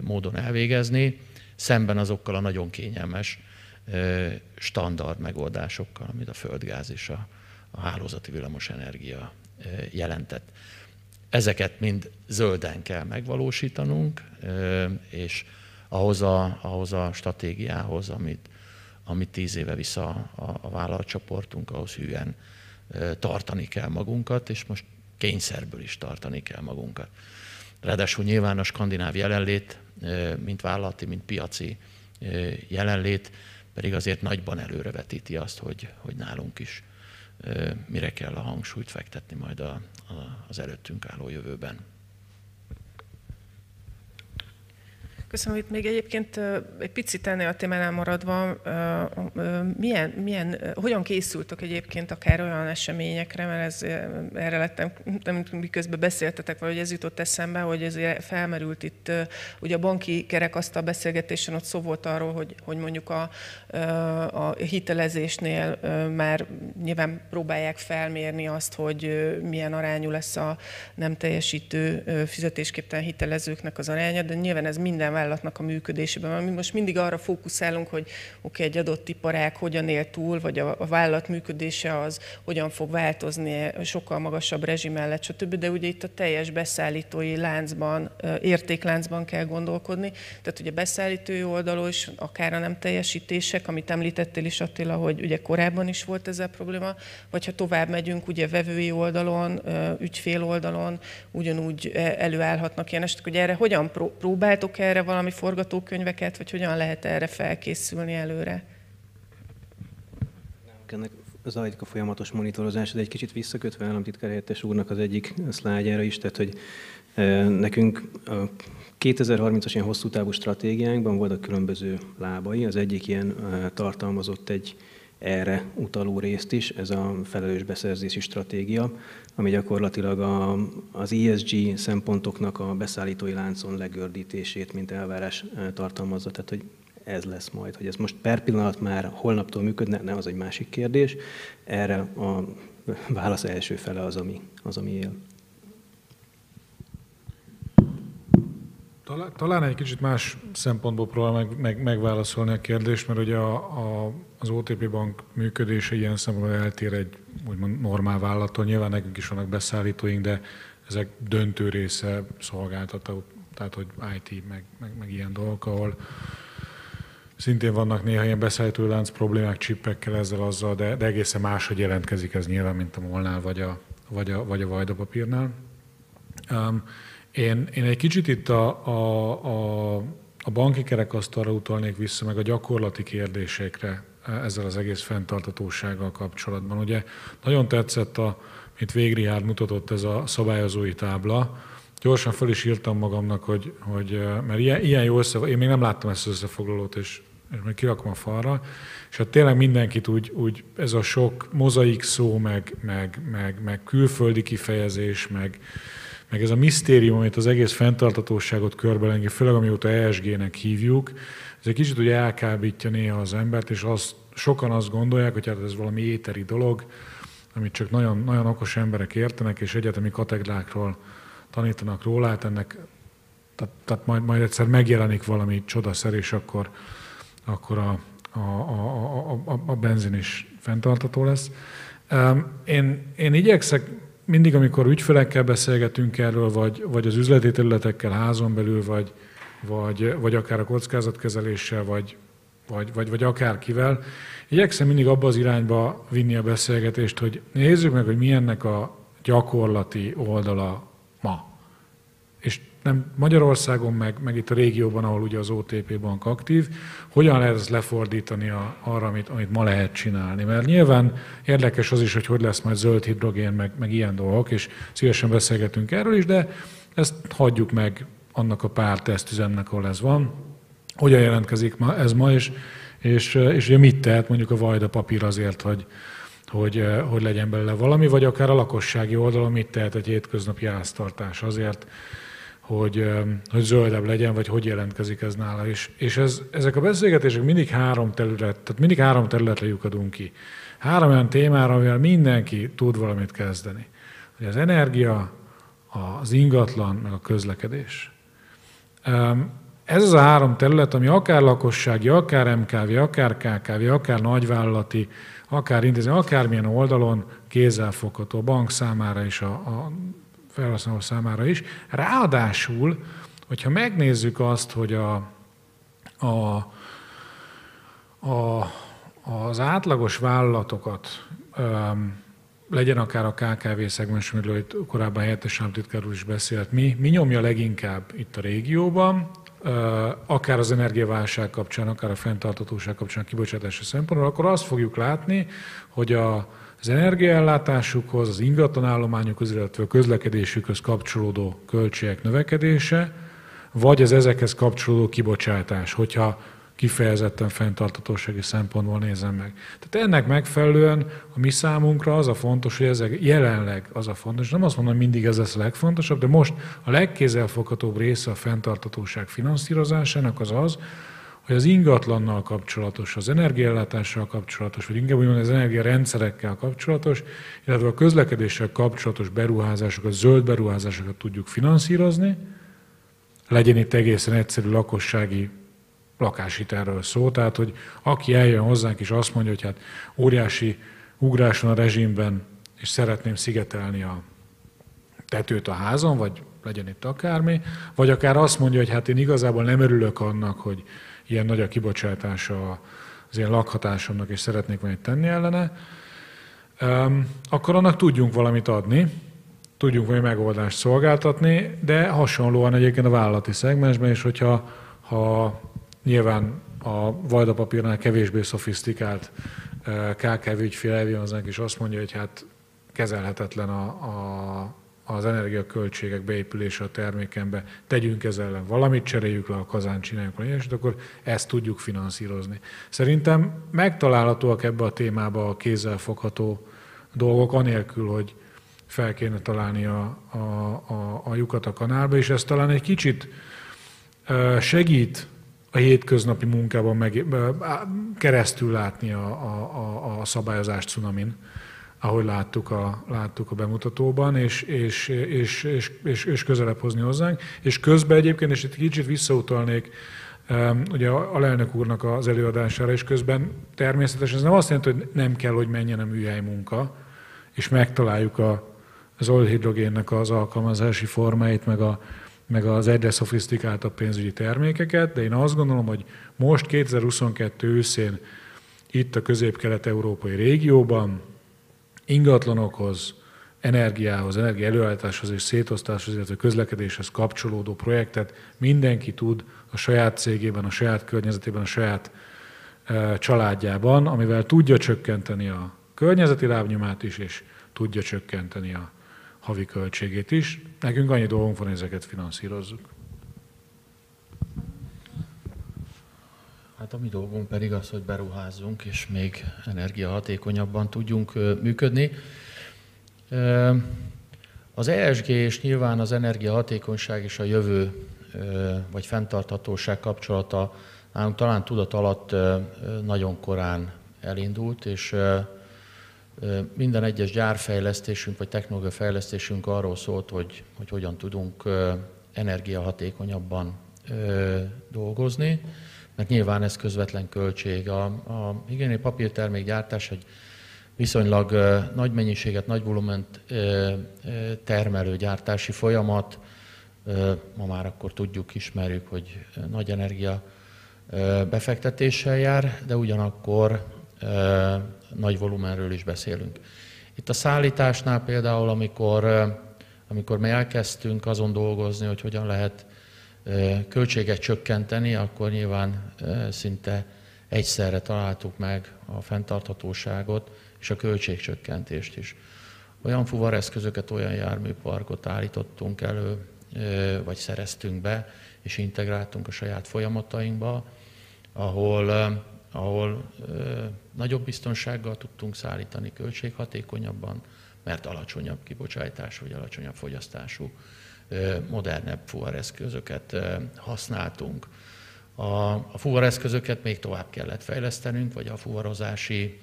Speaker 7: módon elvégezni, szemben azokkal a nagyon kényelmes standard megoldásokkal, amit a földgáz és a, a hálózati villamos energia jelentett. Ezeket mind zölden kell megvalósítanunk, és ahhoz a, ahhoz a stratégiához, amit, amit tíz éve vissza a, a vállalatcsoportunk, ahhoz hűen tartani kell magunkat, és most kényszerből is tartani kell magunkat. Ráadásul nyilván a skandináv jelenlét, mint vállalati, mint piaci jelenlét, pedig azért nagyban előrevetíti azt, hogy, hogy nálunk is mire kell a hangsúlyt fektetni majd a, a, az előttünk álló jövőben.
Speaker 4: Köszönöm, itt még egyébként egy picit ennél a témánál maradva, milyen, milyen, hogyan készültök egyébként akár olyan eseményekre, mert ez, erre lettem, nem miközben beszéltetek, vagy ez jutott eszembe, hogy ez felmerült itt, ugye a banki kerekasztal beszélgetésen ott szó volt arról, hogy, hogy mondjuk a, a hitelezésnél már nyilván próbálják felmérni azt, hogy milyen arányú lesz a nem teljesítő fizetésképtelen hitelezőknek az aránya, de nyilván ez minden vállalatnak a működésében. Mi most mindig arra fókuszálunk, hogy oké, okay, egy adott iparág hogyan él túl, vagy a, a vállalat működése az hogyan fog változni sokkal magasabb rezsim mellett, stb. De ugye itt a teljes beszállítói láncban, értékláncban kell gondolkodni. Tehát ugye beszállítói oldalon is, akár a nem teljesítések, amit említettél is Attila, hogy ugye korábban is volt ezzel probléma, vagy ha tovább megyünk, ugye vevői oldalon, ügyfél oldalon ugyanúgy előállhatnak ilyen esetek, hogy erre hogyan próbáltok erre valami forgatókönyveket, vagy hogyan lehet erre felkészülni előre?
Speaker 5: Ennek zajlik a folyamatos monitorozás, de egy kicsit visszakötve államtitkár helyettes úrnak az egyik szlájdjára is, tehát hogy nekünk a 2030-as ilyen hosszú távú stratégiánkban voltak különböző lábai. Az egyik ilyen tartalmazott egy erre utaló részt is, ez a felelős beszerzési stratégia, ami gyakorlatilag a, az ESG szempontoknak a beszállítói láncon legördítését, mint elvárás tartalmazza. Tehát, hogy ez lesz majd. Hogy ez most per pillanat már holnaptól működne, nem, az egy másik kérdés. Erre a válasz első fele az, ami, az, ami él.
Speaker 6: Talán egy kicsit más szempontból próbál meg, meg, megválaszolni a kérdést, mert ugye a, a, az OTP bank működése ilyen szempontból eltér egy úgymond normál vállalattól. Nyilván nekünk is vannak beszállítóink, de ezek döntő része szolgáltató, tehát hogy IT, meg, meg, meg ilyen dolgok, ahol szintén vannak néha ilyen beszállítói problémák csippekkel ezzel, azzal, de, de egészen máshogy jelentkezik ez nyilván, mint a molnál vagy a, vagy a, vagy a vajdapapírnál. Um, én, én egy kicsit itt a, a, a, a banki kerekasztalra utalnék vissza, meg a gyakorlati kérdésekre ezzel az egész fenntartatósággal kapcsolatban. Ugye nagyon tetszett, a, mint Végrihárd mutatott ez a szabályozói tábla, gyorsan fel is írtam magamnak, hogy, hogy mert ilyen, ilyen jó össze, én még nem láttam ezt az összefoglalót, és, és még kirakom a falra, és hát tényleg mindenkit úgy, úgy ez a sok mozaik szó, meg, meg, meg, meg külföldi kifejezés, meg, meg ez a misztérium, amit az egész fenntartatóságot körbelengi, főleg amióta ESG-nek hívjuk, ez egy kicsit ugye elkábítja néha az embert, és az, sokan azt gondolják, hogy hát ez valami éteri dolog, amit csak nagyon, nagyon okos emberek értenek, és egyetemi kategrákról tanítanak róla, hát ennek, tehát, tehát majd, majd egyszer megjelenik valami csodaszer, és akkor, akkor a, a, a, a, a benzin is fenntartató lesz. Én, én igyekszek mindig, amikor ügyfelekkel beszélgetünk erről, vagy, vagy az üzleti területekkel házon belül, vagy, vagy, vagy akár a kockázatkezeléssel, vagy, vagy, vagy, vagy akárkivel, igyekszem mindig abba az irányba vinni a beszélgetést, hogy nézzük meg, hogy milyennek a gyakorlati oldala ma. És nem Magyarországon, meg, meg itt a régióban, ahol ugye az OTP bank aktív, hogyan lehet ezt lefordítani a, arra, amit, amit ma lehet csinálni. Mert nyilván érdekes az is, hogy hogy lesz majd zöld hidrogén, meg, meg ilyen dolgok, és szívesen beszélgetünk erről is, de ezt hagyjuk meg annak a pár tesztüzemnek, ahol ez van. Hogyan jelentkezik ma, ez ma, és, és, és ugye mit tehet mondjuk a Vajda papír azért, hogy, hogy, hogy legyen belőle valami, vagy akár a lakossági oldalon mit tehet egy hétköznapi háztartás azért, hogy, hogy zöldebb legyen, vagy hogy jelentkezik ez nála is. És ez, ezek a beszélgetések mindig három terület, tehát mindig három területre lyukadunk ki. Három olyan témára, amivel mindenki tud valamit kezdeni. Hogy az energia, az ingatlan, meg a közlekedés. Ez az a három terület, ami akár lakossági, akár MKV, akár KKV, akár nagyvállalati, akár intézmény, akármilyen oldalon kézzelfogható a bank számára és a, a felhasználó számára is. Ráadásul, hogyha megnézzük azt, hogy a, a, a, az átlagos vállalatokat um, legyen akár a KKV szegmens, amiről itt korábban helyettes államtitkár is beszélt, mi, mi nyomja leginkább itt a régióban, akár az energiaválság kapcsán, akár a fenntartatóság kapcsán a kibocsátási szempontból, akkor azt fogjuk látni, hogy a, az energiaellátásukhoz, az ingatlanállományukhoz, illetve a közlekedésükhöz kapcsolódó költségek növekedése, vagy az ezekhez kapcsolódó kibocsátás, hogyha kifejezetten fenntartatósági szempontból nézem meg. Tehát ennek megfelelően a mi számunkra az a fontos, hogy ezek jelenleg az a fontos, nem azt mondom, hogy mindig ez lesz a legfontosabb, de most a legkézzelfoghatóbb része a fenntartatóság finanszírozásának az az, hogy az ingatlannal kapcsolatos, az energiaellátással kapcsolatos, vagy inkább úgy az energiarendszerekkel kapcsolatos, illetve a közlekedéssel kapcsolatos beruházásokat, zöld beruházásokat tudjuk finanszírozni, legyen itt egészen egyszerű lakossági lakáshitelről szó. Tehát, hogy aki eljön hozzánk és azt mondja, hogy hát óriási ugrás van a rezsimben, és szeretném szigetelni a tetőt a házon, vagy legyen itt akármi, vagy akár azt mondja, hogy hát én igazából nem örülök annak, hogy ilyen nagy a kibocsátása az én lakhatásomnak, és szeretnék valamit tenni ellene, akkor annak tudjunk valamit adni, tudjunk valami megoldást szolgáltatni, de hasonlóan egyébként a vállalati szegmensben is, hogyha ha nyilván a vajdapapírnál kevésbé szofisztikált KKV ügyfél eljön hozzánk, és azt mondja, hogy hát kezelhetetlen a, a, az energiaköltségek beépülése a termékembe, tegyünk ezzel ellen valamit, cseréljük le a kazán, csináljuk valami és akkor ezt tudjuk finanszírozni. Szerintem megtalálhatóak ebbe a témába a kézzelfogható dolgok, anélkül, hogy fel kéne találni a, a, a, a lyukat a kanálba, és ez talán egy kicsit segít a hétköznapi munkában meg, keresztül látni a, a, a szabályozást cunamin, ahogy láttuk a, láttuk a bemutatóban, és, és, és, és, és, és közelebb hozni hozzánk. És közben egyébként, és itt kicsit visszautalnék ugye a alelnök úrnak az előadására, és közben természetesen ez nem azt jelenti, hogy nem kell, hogy menjen a műhely munka, és megtaláljuk a, az olhidrogénnek az alkalmazási formáit, meg, a, meg az egyre szofisztikáltabb pénzügyi termékeket, de én azt gondolom, hogy most 2022 őszén itt a közép-kelet-európai régióban ingatlanokhoz, energiához, energia előállításhoz és szétosztáshoz, illetve közlekedéshez kapcsolódó projektet mindenki tud a saját cégében, a saját környezetében, a saját e, családjában, amivel tudja csökkenteni a környezeti lábnyomát is, és tudja csökkenteni a havi költségét is. Nekünk annyi dolgunk van, hogy ezeket finanszírozzuk.
Speaker 7: Hát a mi dolgunk pedig az, hogy beruházzunk, és még energiahatékonyabban tudjunk működni. Az ESG és nyilván az energiahatékonyság és a jövő vagy fenntarthatóság kapcsolata nálunk talán tudat alatt nagyon korán elindult, és minden egyes gyárfejlesztésünk vagy technológiafejlesztésünk arról szólt, hogy, hogy hogyan tudunk energiahatékonyabban dolgozni, mert nyilván ez közvetlen költség. A, a higiéniai papírtermék gyártás egy viszonylag nagy mennyiséget, nagy volument termelő gyártási folyamat. Ma már akkor tudjuk, ismerjük, hogy nagy energia befektetéssel jár, de ugyanakkor nagy volumenről is beszélünk. Itt a szállításnál például, amikor, amikor mi elkezdtünk azon dolgozni, hogy hogyan lehet költséget csökkenteni, akkor nyilván szinte egyszerre találtuk meg a fenntarthatóságot és a költségcsökkentést is. Olyan fuvareszközöket, olyan járműparkot állítottunk elő, vagy szereztünk be, és integráltunk a saját folyamatainkba, ahol, ahol nagyobb biztonsággal tudtunk szállítani költséghatékonyabban, mert alacsonyabb kibocsátású vagy alacsonyabb fogyasztású modernebb fuvareszközöket használtunk. A, a fuvareszközöket még tovább kellett fejlesztenünk, vagy a fuvarozási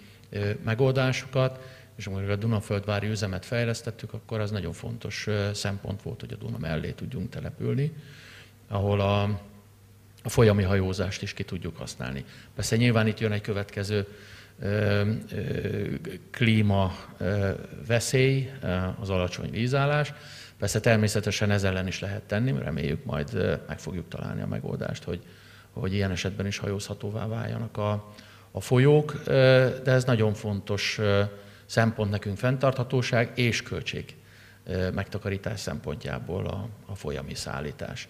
Speaker 7: megoldásokat, és amikor a Dunaföldvári üzemet fejlesztettük, akkor az nagyon fontos szempont volt, hogy a Duna mellé tudjunk települni, ahol a, a folyami hajózást is ki tudjuk használni. Persze nyilván itt jön egy következő klíma veszély, az alacsony vízállás. Persze természetesen ez ellen is lehet tenni, reméljük majd meg fogjuk találni a megoldást, hogy, hogy ilyen esetben is hajózhatóvá váljanak a, a folyók, de ez nagyon fontos szempont nekünk fenntarthatóság és költség megtakarítás szempontjából a, a folyami szállítás.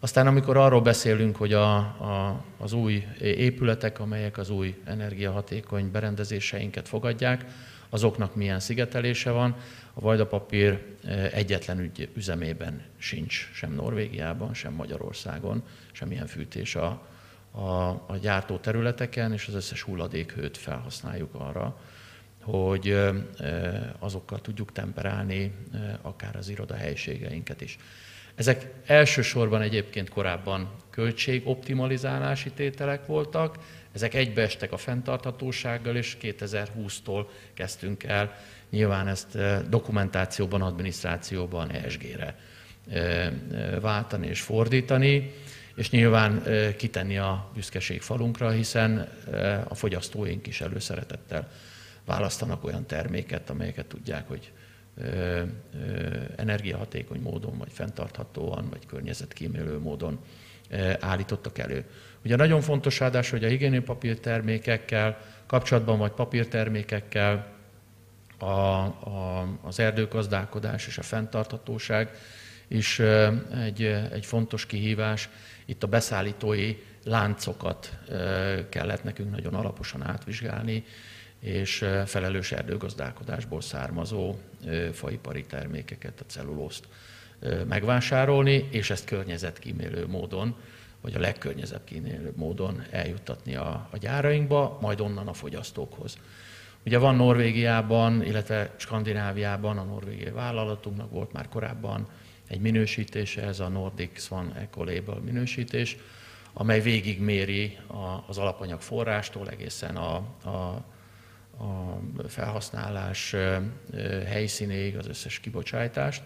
Speaker 7: Aztán amikor arról beszélünk, hogy a, a, az új épületek, amelyek az új energiahatékony berendezéseinket fogadják, azoknak milyen szigetelése van. A vajdapapír egyetlen ügy, üzemében sincs, sem Norvégiában, sem Magyarországon, semmilyen fűtés a, a, a gyártó területeken, és az összes hulladékhőt felhasználjuk arra, hogy azokkal tudjuk temperálni akár az irodahelyiségeinket is. Ezek elsősorban egyébként korábban költségoptimalizálási tételek voltak, ezek egybeestek a fenntarthatósággal, és 2020-tól kezdtünk el nyilván ezt dokumentációban, adminisztrációban ESG-re váltani és fordítani, és nyilván kitenni a büszkeség falunkra, hiszen a fogyasztóink is előszeretettel választanak olyan terméket, amelyeket tudják, hogy energiahatékony módon, vagy fenntarthatóan, vagy környezetkímélő módon állítottak elő. Ugye nagyon fontos ráadás, hogy a higiénipapír termékekkel kapcsolatban, vagy papírtermékekkel a, a, az erdőgazdálkodás és a fenntarthatóság is egy, egy fontos kihívás. Itt a beszállítói láncokat kellett nekünk nagyon alaposan átvizsgálni, és felelős erdőgazdálkodásból származó faipari termékeket, a cellulózt megvásárolni, és ezt környezetkímélő módon, vagy a legkörnyezetkímélőbb módon eljuttatni a, a gyárainkba, majd onnan a fogyasztókhoz. Ugye van Norvégiában, illetve Skandináviában, a norvégiai vállalatunknak volt már korábban egy minősítése, ez a Nordic Swan Ecolabel minősítés, amely végigméri az alapanyag forrástól egészen a, a a felhasználás helyszínéig az összes kibocsátást,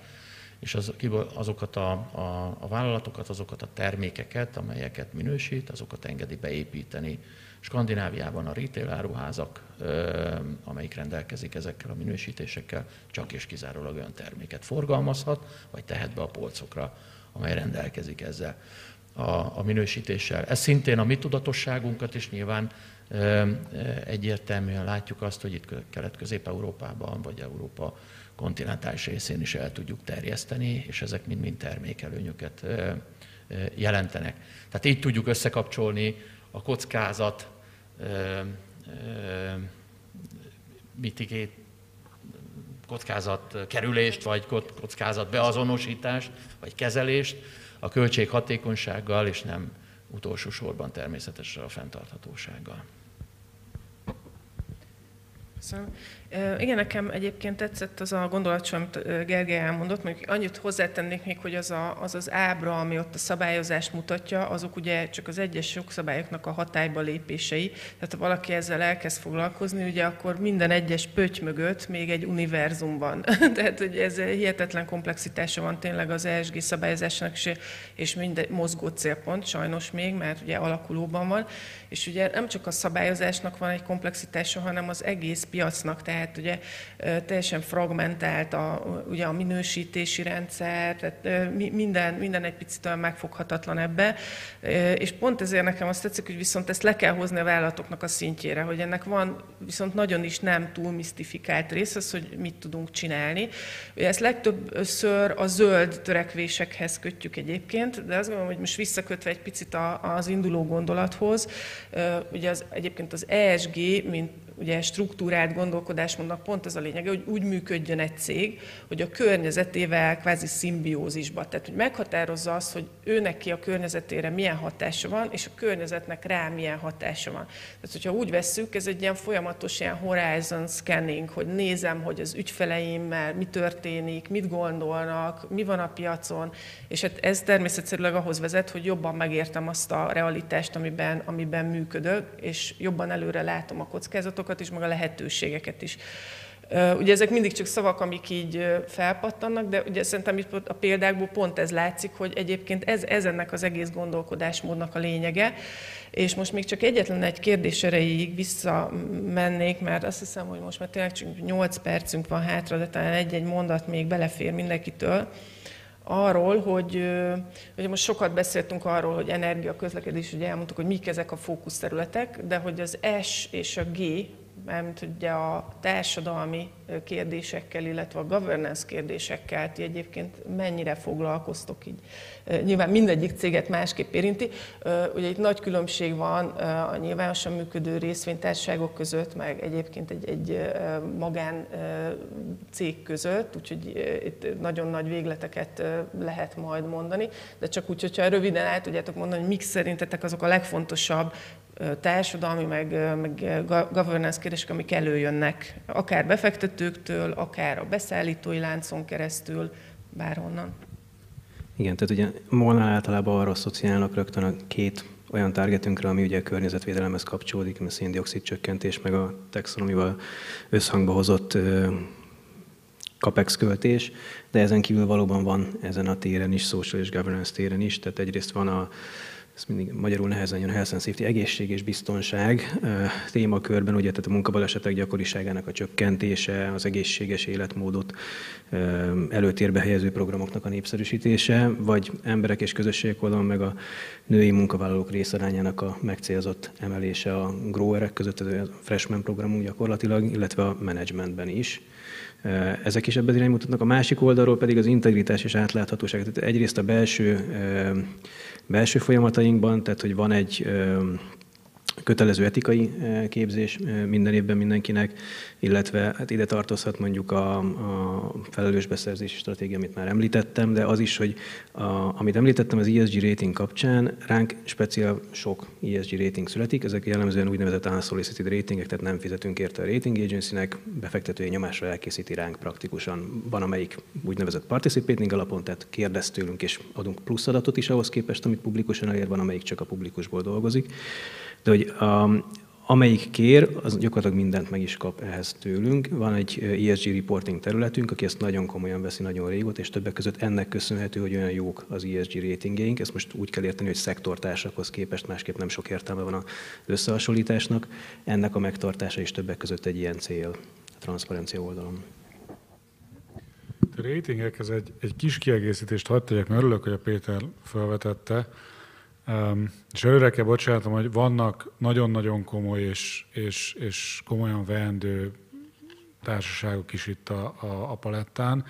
Speaker 7: és az, azokat a, a, a vállalatokat, azokat a termékeket, amelyeket minősít, azokat engedi beépíteni. Skandináviában a retail áruházak, amelyik rendelkezik ezekkel a minősítésekkel, csak és kizárólag olyan terméket forgalmazhat, vagy tehet be a polcokra, amely rendelkezik ezzel a, a minősítéssel. Ez szintén a mi tudatosságunkat is nyilván egyértelműen látjuk azt, hogy itt Kelet-Közép-Európában vagy Európa kontinentális részén is el tudjuk terjeszteni, és ezek mind-mind termékelőnyöket jelentenek. Tehát így tudjuk összekapcsolni a kockázat mitigét, kockázat kerülést, vagy kockázat beazonosítást, vagy kezelést a költség hatékonysággal, és nem utolsó sorban természetesen a fenntarthatósággal.
Speaker 4: Köszönöm. Igen, nekem egyébként tetszett az a gondolat, amit Gergely elmondott, mondjuk annyit hozzátennék még, hogy az, a, az az ábra, ami ott a szabályozást mutatja, azok ugye csak az egyes jogszabályoknak a hatályba lépései. Tehát ha valaki ezzel elkezd foglalkozni, ugye akkor minden egyes pöty mögött még egy univerzum van. Tehát hogy ez hihetetlen komplexitása van tényleg az ESG szabályozásnak, és, és minden mozgó célpont sajnos még, mert ugye alakulóban van. És ugye nem csak a szabályozásnak van egy komplexitása, hanem az egész piacnak, tehát tehát ugye teljesen fragmentált a, ugye a minősítési rendszer, tehát minden, minden egy picit olyan megfoghatatlan ebbe, és pont ezért nekem azt tetszik, hogy viszont ezt le kell hozni a vállalatoknak a szintjére, hogy ennek van viszont nagyon is nem túl misztifikált rész, az, hogy mit tudunk csinálni. Ugye ezt legtöbbször a zöld törekvésekhez kötjük egyébként, de azt gondolom, hogy most visszakötve egy picit az induló gondolathoz, ugye az, egyébként az ESG, mint ugye struktúrált gondolkodásmódnak pont ez a lényege, hogy úgy működjön egy cég, hogy a környezetével kvázi szimbiózisba. Tehát, hogy meghatározza azt, hogy ő neki a környezetére milyen hatása van, és a környezetnek rá milyen hatása van. Tehát, hogyha úgy vesszük, ez egy ilyen folyamatos ilyen horizon scanning, hogy nézem, hogy az ügyfeleimmel mi történik, mit gondolnak, mi van a piacon, és hát ez természetszerűleg ahhoz vezet, hogy jobban megértem azt a realitást, amiben, amiben működök, és jobban előre látom a kockázatokat, feladatokat is, meg a lehetőségeket is. Ugye ezek mindig csak szavak, amik így felpattannak, de ugye szerintem itt a példákból pont ez látszik, hogy egyébként ez, ez ennek az egész gondolkodásmódnak a lényege. És most még csak egyetlen egy kérdés erejéig visszamennék, mert azt hiszem, hogy most már tényleg csak 8 percünk van hátra, de talán egy-egy mondat még belefér mindenkitől arról, hogy ugye most sokat beszéltünk arról, hogy energia, közlekedés, ugye elmondtuk, hogy mik ezek a fókuszterületek, de hogy az S és a G mert ugye a társadalmi kérdésekkel, illetve a governance kérdésekkel ti egyébként mennyire foglalkoztok így. Nyilván mindegyik céget másképp érinti. Ugye itt nagy különbség van a nyilvánosan működő részvénytársaságok között, meg egyébként egy, egy magán cég között, úgyhogy itt nagyon nagy végleteket lehet majd mondani, de csak úgy, hogyha röviden el tudjátok mondani, hogy mik szerintetek azok a legfontosabb társadalmi, meg, meg governance kérdések, amik előjönnek, akár befektetőktől, akár a beszállítói láncon keresztül, bárhonnan.
Speaker 5: Igen, tehát ugye Molnál általában arra szociálnak rögtön a két olyan targetünkre, ami ugye a környezetvédelemhez kapcsolódik, a széndiokszid csökkentés, meg a taxonomival összhangba hozott capex költés, de ezen kívül valóban van ezen a téren is, social és governance téren is, tehát egyrészt van a ez mindig magyarul nehezen jön, health and safety, egészség és biztonság témakörben, ugye, tehát a munkabalesetek gyakoriságának a csökkentése, az egészséges életmódot előtérbe helyező programoknak a népszerűsítése, vagy emberek és közösségek oldalon meg a női munkavállalók részarányának a megcélzott emelése a growerek között, a freshman programunk gyakorlatilag, illetve a managementben is. Ezek is ebben iránymutatnak. A másik oldalról pedig az integritás és átláthatóság. Tehát egyrészt a belső belső folyamatainkban, tehát hogy van egy kötelező etikai képzés minden évben mindenkinek, illetve hát ide tartozhat mondjuk a, a felelős beszerzési stratégia, amit már említettem, de az is, hogy a, amit említettem az ESG rating kapcsán, ránk speciál sok ESG rating születik, ezek jellemzően úgynevezett unsolicited ratingek, tehát nem fizetünk érte a rating agencynek, befektetői nyomásra elkészíti ránk praktikusan. Van, amelyik úgynevezett participating alapon, tehát kérdez tőlünk és adunk plusz adatot is ahhoz képest, amit publikusan elér, van, amelyik csak a publikusból dolgozik. De hogy a, amelyik kér, az gyakorlatilag mindent meg is kap ehhez tőlünk. Van egy ESG reporting területünk, aki ezt nagyon komolyan veszi nagyon régóta, és többek között ennek köszönhető, hogy olyan jók az ESG ratingjeink. Ezt most úgy kell érteni, hogy szektortársakhoz képest másképp nem sok értelme van az összehasonlításnak. Ennek a megtartása is többek között egy ilyen cél a transzparencia oldalon.
Speaker 6: A ratingekhez egy, egy kis kiegészítést hadd tegyek, mert örülök, hogy a Péter felvetette. És előre kell bocsánatom, hogy vannak nagyon-nagyon komoly és, és, és komolyan veendő társaságok is itt a, a, a palettán.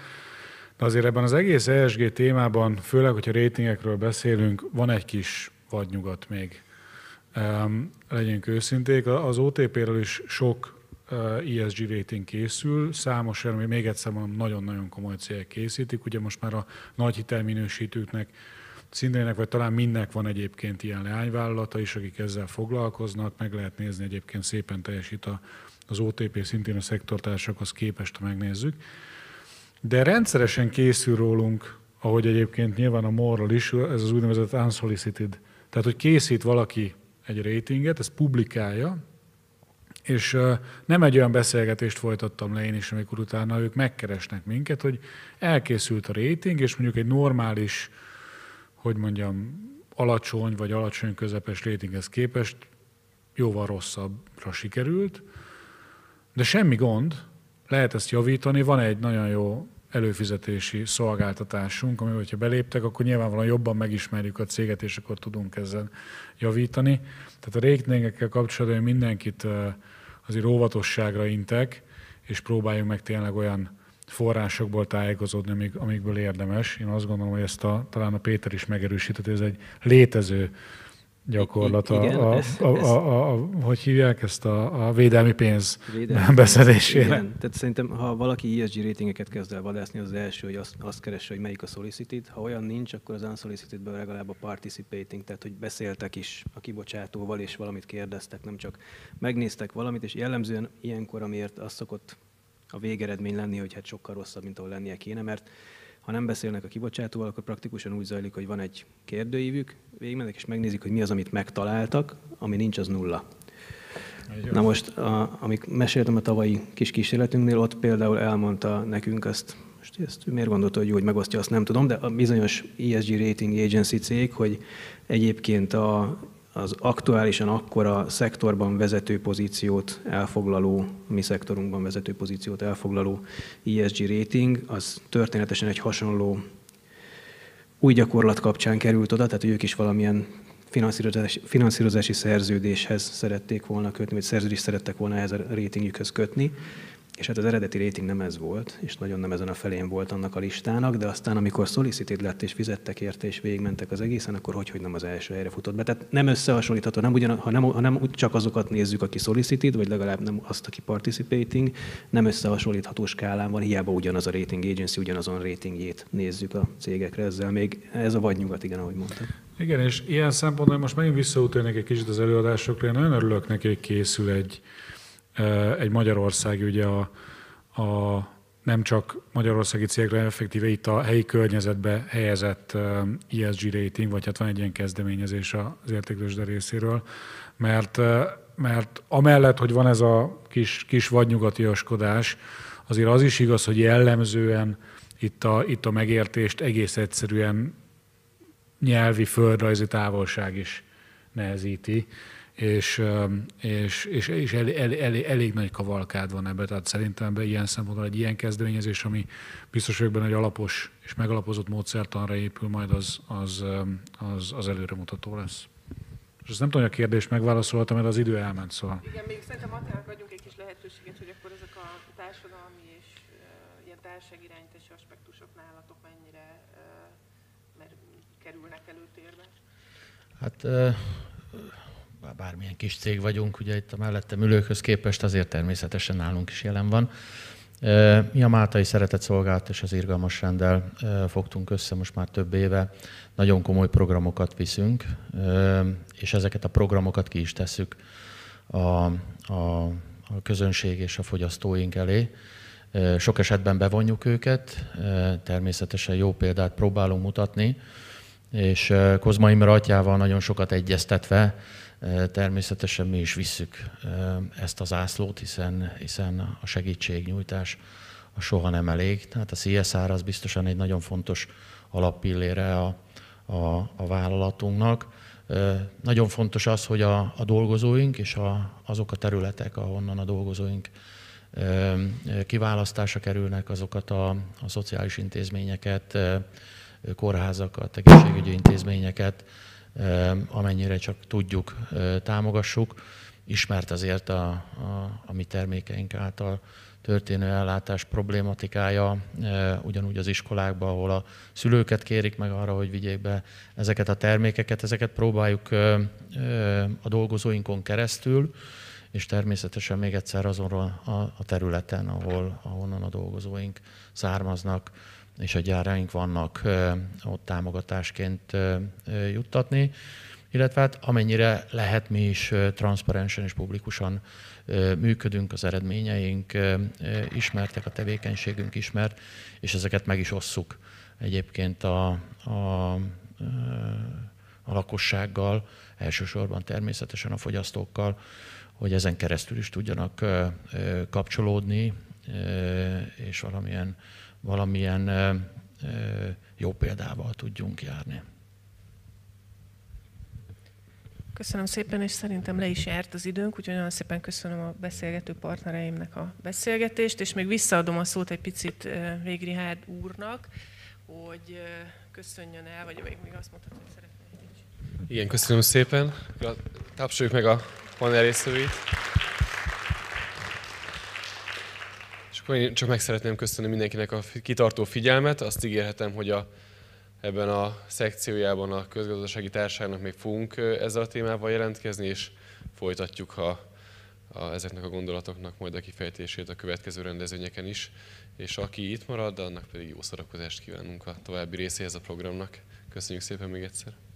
Speaker 6: De azért ebben az egész ESG témában, főleg, hogyha rétingekről beszélünk, van egy kis vadnyugat még. Um, legyünk őszinték, az OTP-ről is sok uh, ESG rating készül, számos, még egyszer mondom, nagyon-nagyon komoly cégek készítik, ugye most már a nagy hitelminősítőknek Szindének, vagy talán mindnek van egyébként ilyen leányvállalata is, akik ezzel foglalkoznak, meg lehet nézni egyébként szépen teljesít a, az OTP szintén a szektortársakhoz képest, ha megnézzük. De rendszeresen készül rólunk, ahogy egyébként nyilván a morról is, ez az úgynevezett unsolicited. Tehát, hogy készít valaki egy ratinget, ezt publikálja, és nem egy olyan beszélgetést folytattam le én is, amikor utána ők megkeresnek minket, hogy elkészült a rating, és mondjuk egy normális hogy mondjam, alacsony vagy alacsony közepes ratinghez képest jóval rosszabbra sikerült, de semmi gond, lehet ezt javítani, van egy nagyon jó előfizetési szolgáltatásunk, amivel, hogyha beléptek, akkor nyilvánvalóan jobban megismerjük a céget, és akkor tudunk ezzel javítani. Tehát a ratingekkel kapcsolatban mindenkit azért óvatosságra intek, és próbáljunk meg tényleg olyan forrásokból tájékozódni, amik, amikből érdemes. Én azt gondolom, hogy ezt a, talán a Péter is megerősített, ez egy létező gyakorlat. I- igen, a, ez, a, a, a, a, hogy hívják ezt a, a védelmi pénz védelmi beszedésére? Igen,
Speaker 5: tehát szerintem, ha valaki ESG ratingeket kezd el vadászni, az, az első, hogy azt, azt keresse, hogy melyik a solicited. Ha olyan nincs, akkor az unsolicited legalább a participating, tehát hogy beszéltek is a kibocsátóval, és valamit kérdeztek, nem csak megnéztek valamit, és jellemzően ilyenkor, amiért az szokott a végeredmény lenni, hogy hát sokkal rosszabb, mint ahol lennie kéne, mert ha nem beszélnek a kibocsátóval, akkor praktikusan úgy zajlik, hogy van egy kérdőívük, végigmennek és megnézik, hogy mi az, amit megtaláltak, ami nincs, az nulla. Na most, a, amik meséltem a tavalyi kis kísérletünknél, ott például elmondta nekünk azt, most ezt miért gondolta, hogy jó, hogy megosztja, azt nem tudom, de a bizonyos ESG Rating Agency cég, hogy egyébként a az aktuálisan akkora szektorban vezető pozíciót elfoglaló, mi szektorunkban vezető pozíciót elfoglaló ESG rating, az történetesen egy hasonló új gyakorlat kapcsán került oda, tehát ők is valamilyen finanszírozási, finanszírozási szerződéshez szerették volna kötni, vagy szerződést szerettek volna ehhez a ratingjükhöz kötni, és hát az eredeti rating nem ez volt, és nagyon nem ezen a felén volt annak a listának, de aztán amikor solicited lett, és fizettek érte, és végigmentek az egészen, akkor hogy, hogy nem az első helyre futott be. Tehát nem összehasonlítható, nem ugyan, ha, nem, ha nem csak azokat nézzük, aki solicited, vagy legalább nem azt, aki participating, nem összehasonlítható skálán van, hiába ugyanaz a rating agency, ugyanazon ratingjét nézzük a cégekre, ezzel még ez a vagy nyugat, igen, ahogy mondtam.
Speaker 6: Igen, és ilyen szempontból most megint visszautélnék egy kicsit az előadásokra, én nagyon örülök neki, hogy készül egy, egy magyarországi, ugye a, a nem csak magyarországi cégre, effektíve itt a helyi környezetbe helyezett ESG rating, vagy hát van egy ilyen kezdeményezés az értéklősde részéről, mert, mert amellett, hogy van ez a kis, kis vadnyugatiaskodás, azért az is igaz, hogy jellemzően itt a, itt a megértést egész egyszerűen nyelvi, földrajzi távolság is nehezíti, és, és, és, és elég, elég, elég nagy kavalkád van ebben, tehát szerintem ebben ilyen szempontból egy ilyen kezdeményezés, ami biztos vagyok benne, hogy alapos és megalapozott módszertanra épül, majd az, az, az, az előremutató lesz. És azt nem tudom, hogy a kérdést megválaszoltam, mert az idő elment, szóval.
Speaker 4: Igen, még szerintem Attának adjunk egy kis lehetőséget, hogy akkor ezek a társadalmi és uh, ilyen társágirányítási aspektusok nálatok mennyire uh, mert kerülnek előtérbe?
Speaker 7: Hát uh, bármilyen kis cég vagyunk, ugye itt a mellettem ülőkhöz képest azért természetesen nálunk is jelen van. Mi a Máltai Szeretett Szolgálat és az Irgalmas Rendel fogtunk össze most már több éve. Nagyon komoly programokat viszünk, és ezeket a programokat ki is tesszük a, a, a közönség és a fogyasztóink elé. Sok esetben bevonjuk őket, természetesen jó példát próbálunk mutatni, és Kozma Imre atyával nagyon sokat egyeztetve Természetesen mi is visszük ezt az ászlót, hiszen, hiszen a segítségnyújtás a soha nem elég. Tehát a CSR az biztosan egy nagyon fontos alappillére a, a, a vállalatunknak. Nagyon fontos az, hogy a, a dolgozóink és a, azok a területek, ahonnan a dolgozóink kiválasztásra kerülnek, azokat a, a szociális intézményeket, kórházakat, egészségügyi intézményeket, amennyire csak tudjuk, támogassuk. Ismert azért a, a, a mi termékeink által történő ellátás problématikája, ugyanúgy az iskolákban, ahol a szülőket kérik meg arra, hogy vigyék be ezeket a termékeket, ezeket próbáljuk a dolgozóinkon keresztül, és természetesen még egyszer azon a, a területen, ahol, ahonnan a dolgozóink származnak, és a gyáraink vannak ott támogatásként juttatni, illetve hát amennyire lehet mi is transzparensen és publikusan működünk, az eredményeink ismertek, a tevékenységünk ismert, és ezeket meg is osszuk egyébként a, a, a lakossággal, elsősorban természetesen a fogyasztókkal, hogy ezen keresztül is tudjanak kapcsolódni, és valamilyen valamilyen jó példával tudjunk járni.
Speaker 4: Köszönöm szépen, és szerintem le is járt az időnk, úgyhogy nagyon szépen köszönöm a beszélgető partnereimnek a beszélgetést, és még visszaadom a szót egy picit Végrihárd úrnak, hogy köszönjön el, vagy még azt mondhatod, hogy szeretné.
Speaker 1: Igen, köszönöm szépen. Tapsoljuk meg a panel részvevőit. Akkor csak meg szeretném köszönni mindenkinek a kitartó figyelmet. Azt ígérhetem, hogy a, ebben a szekciójában a közgazdasági társaságnak még fogunk ezzel a témával jelentkezni, és folytatjuk a, a, ezeknek a gondolatoknak majd a kifejtését a következő rendezvényeken is. És aki itt marad, annak pedig jó szórakozást kívánunk a további részéhez a programnak. Köszönjük szépen még egyszer!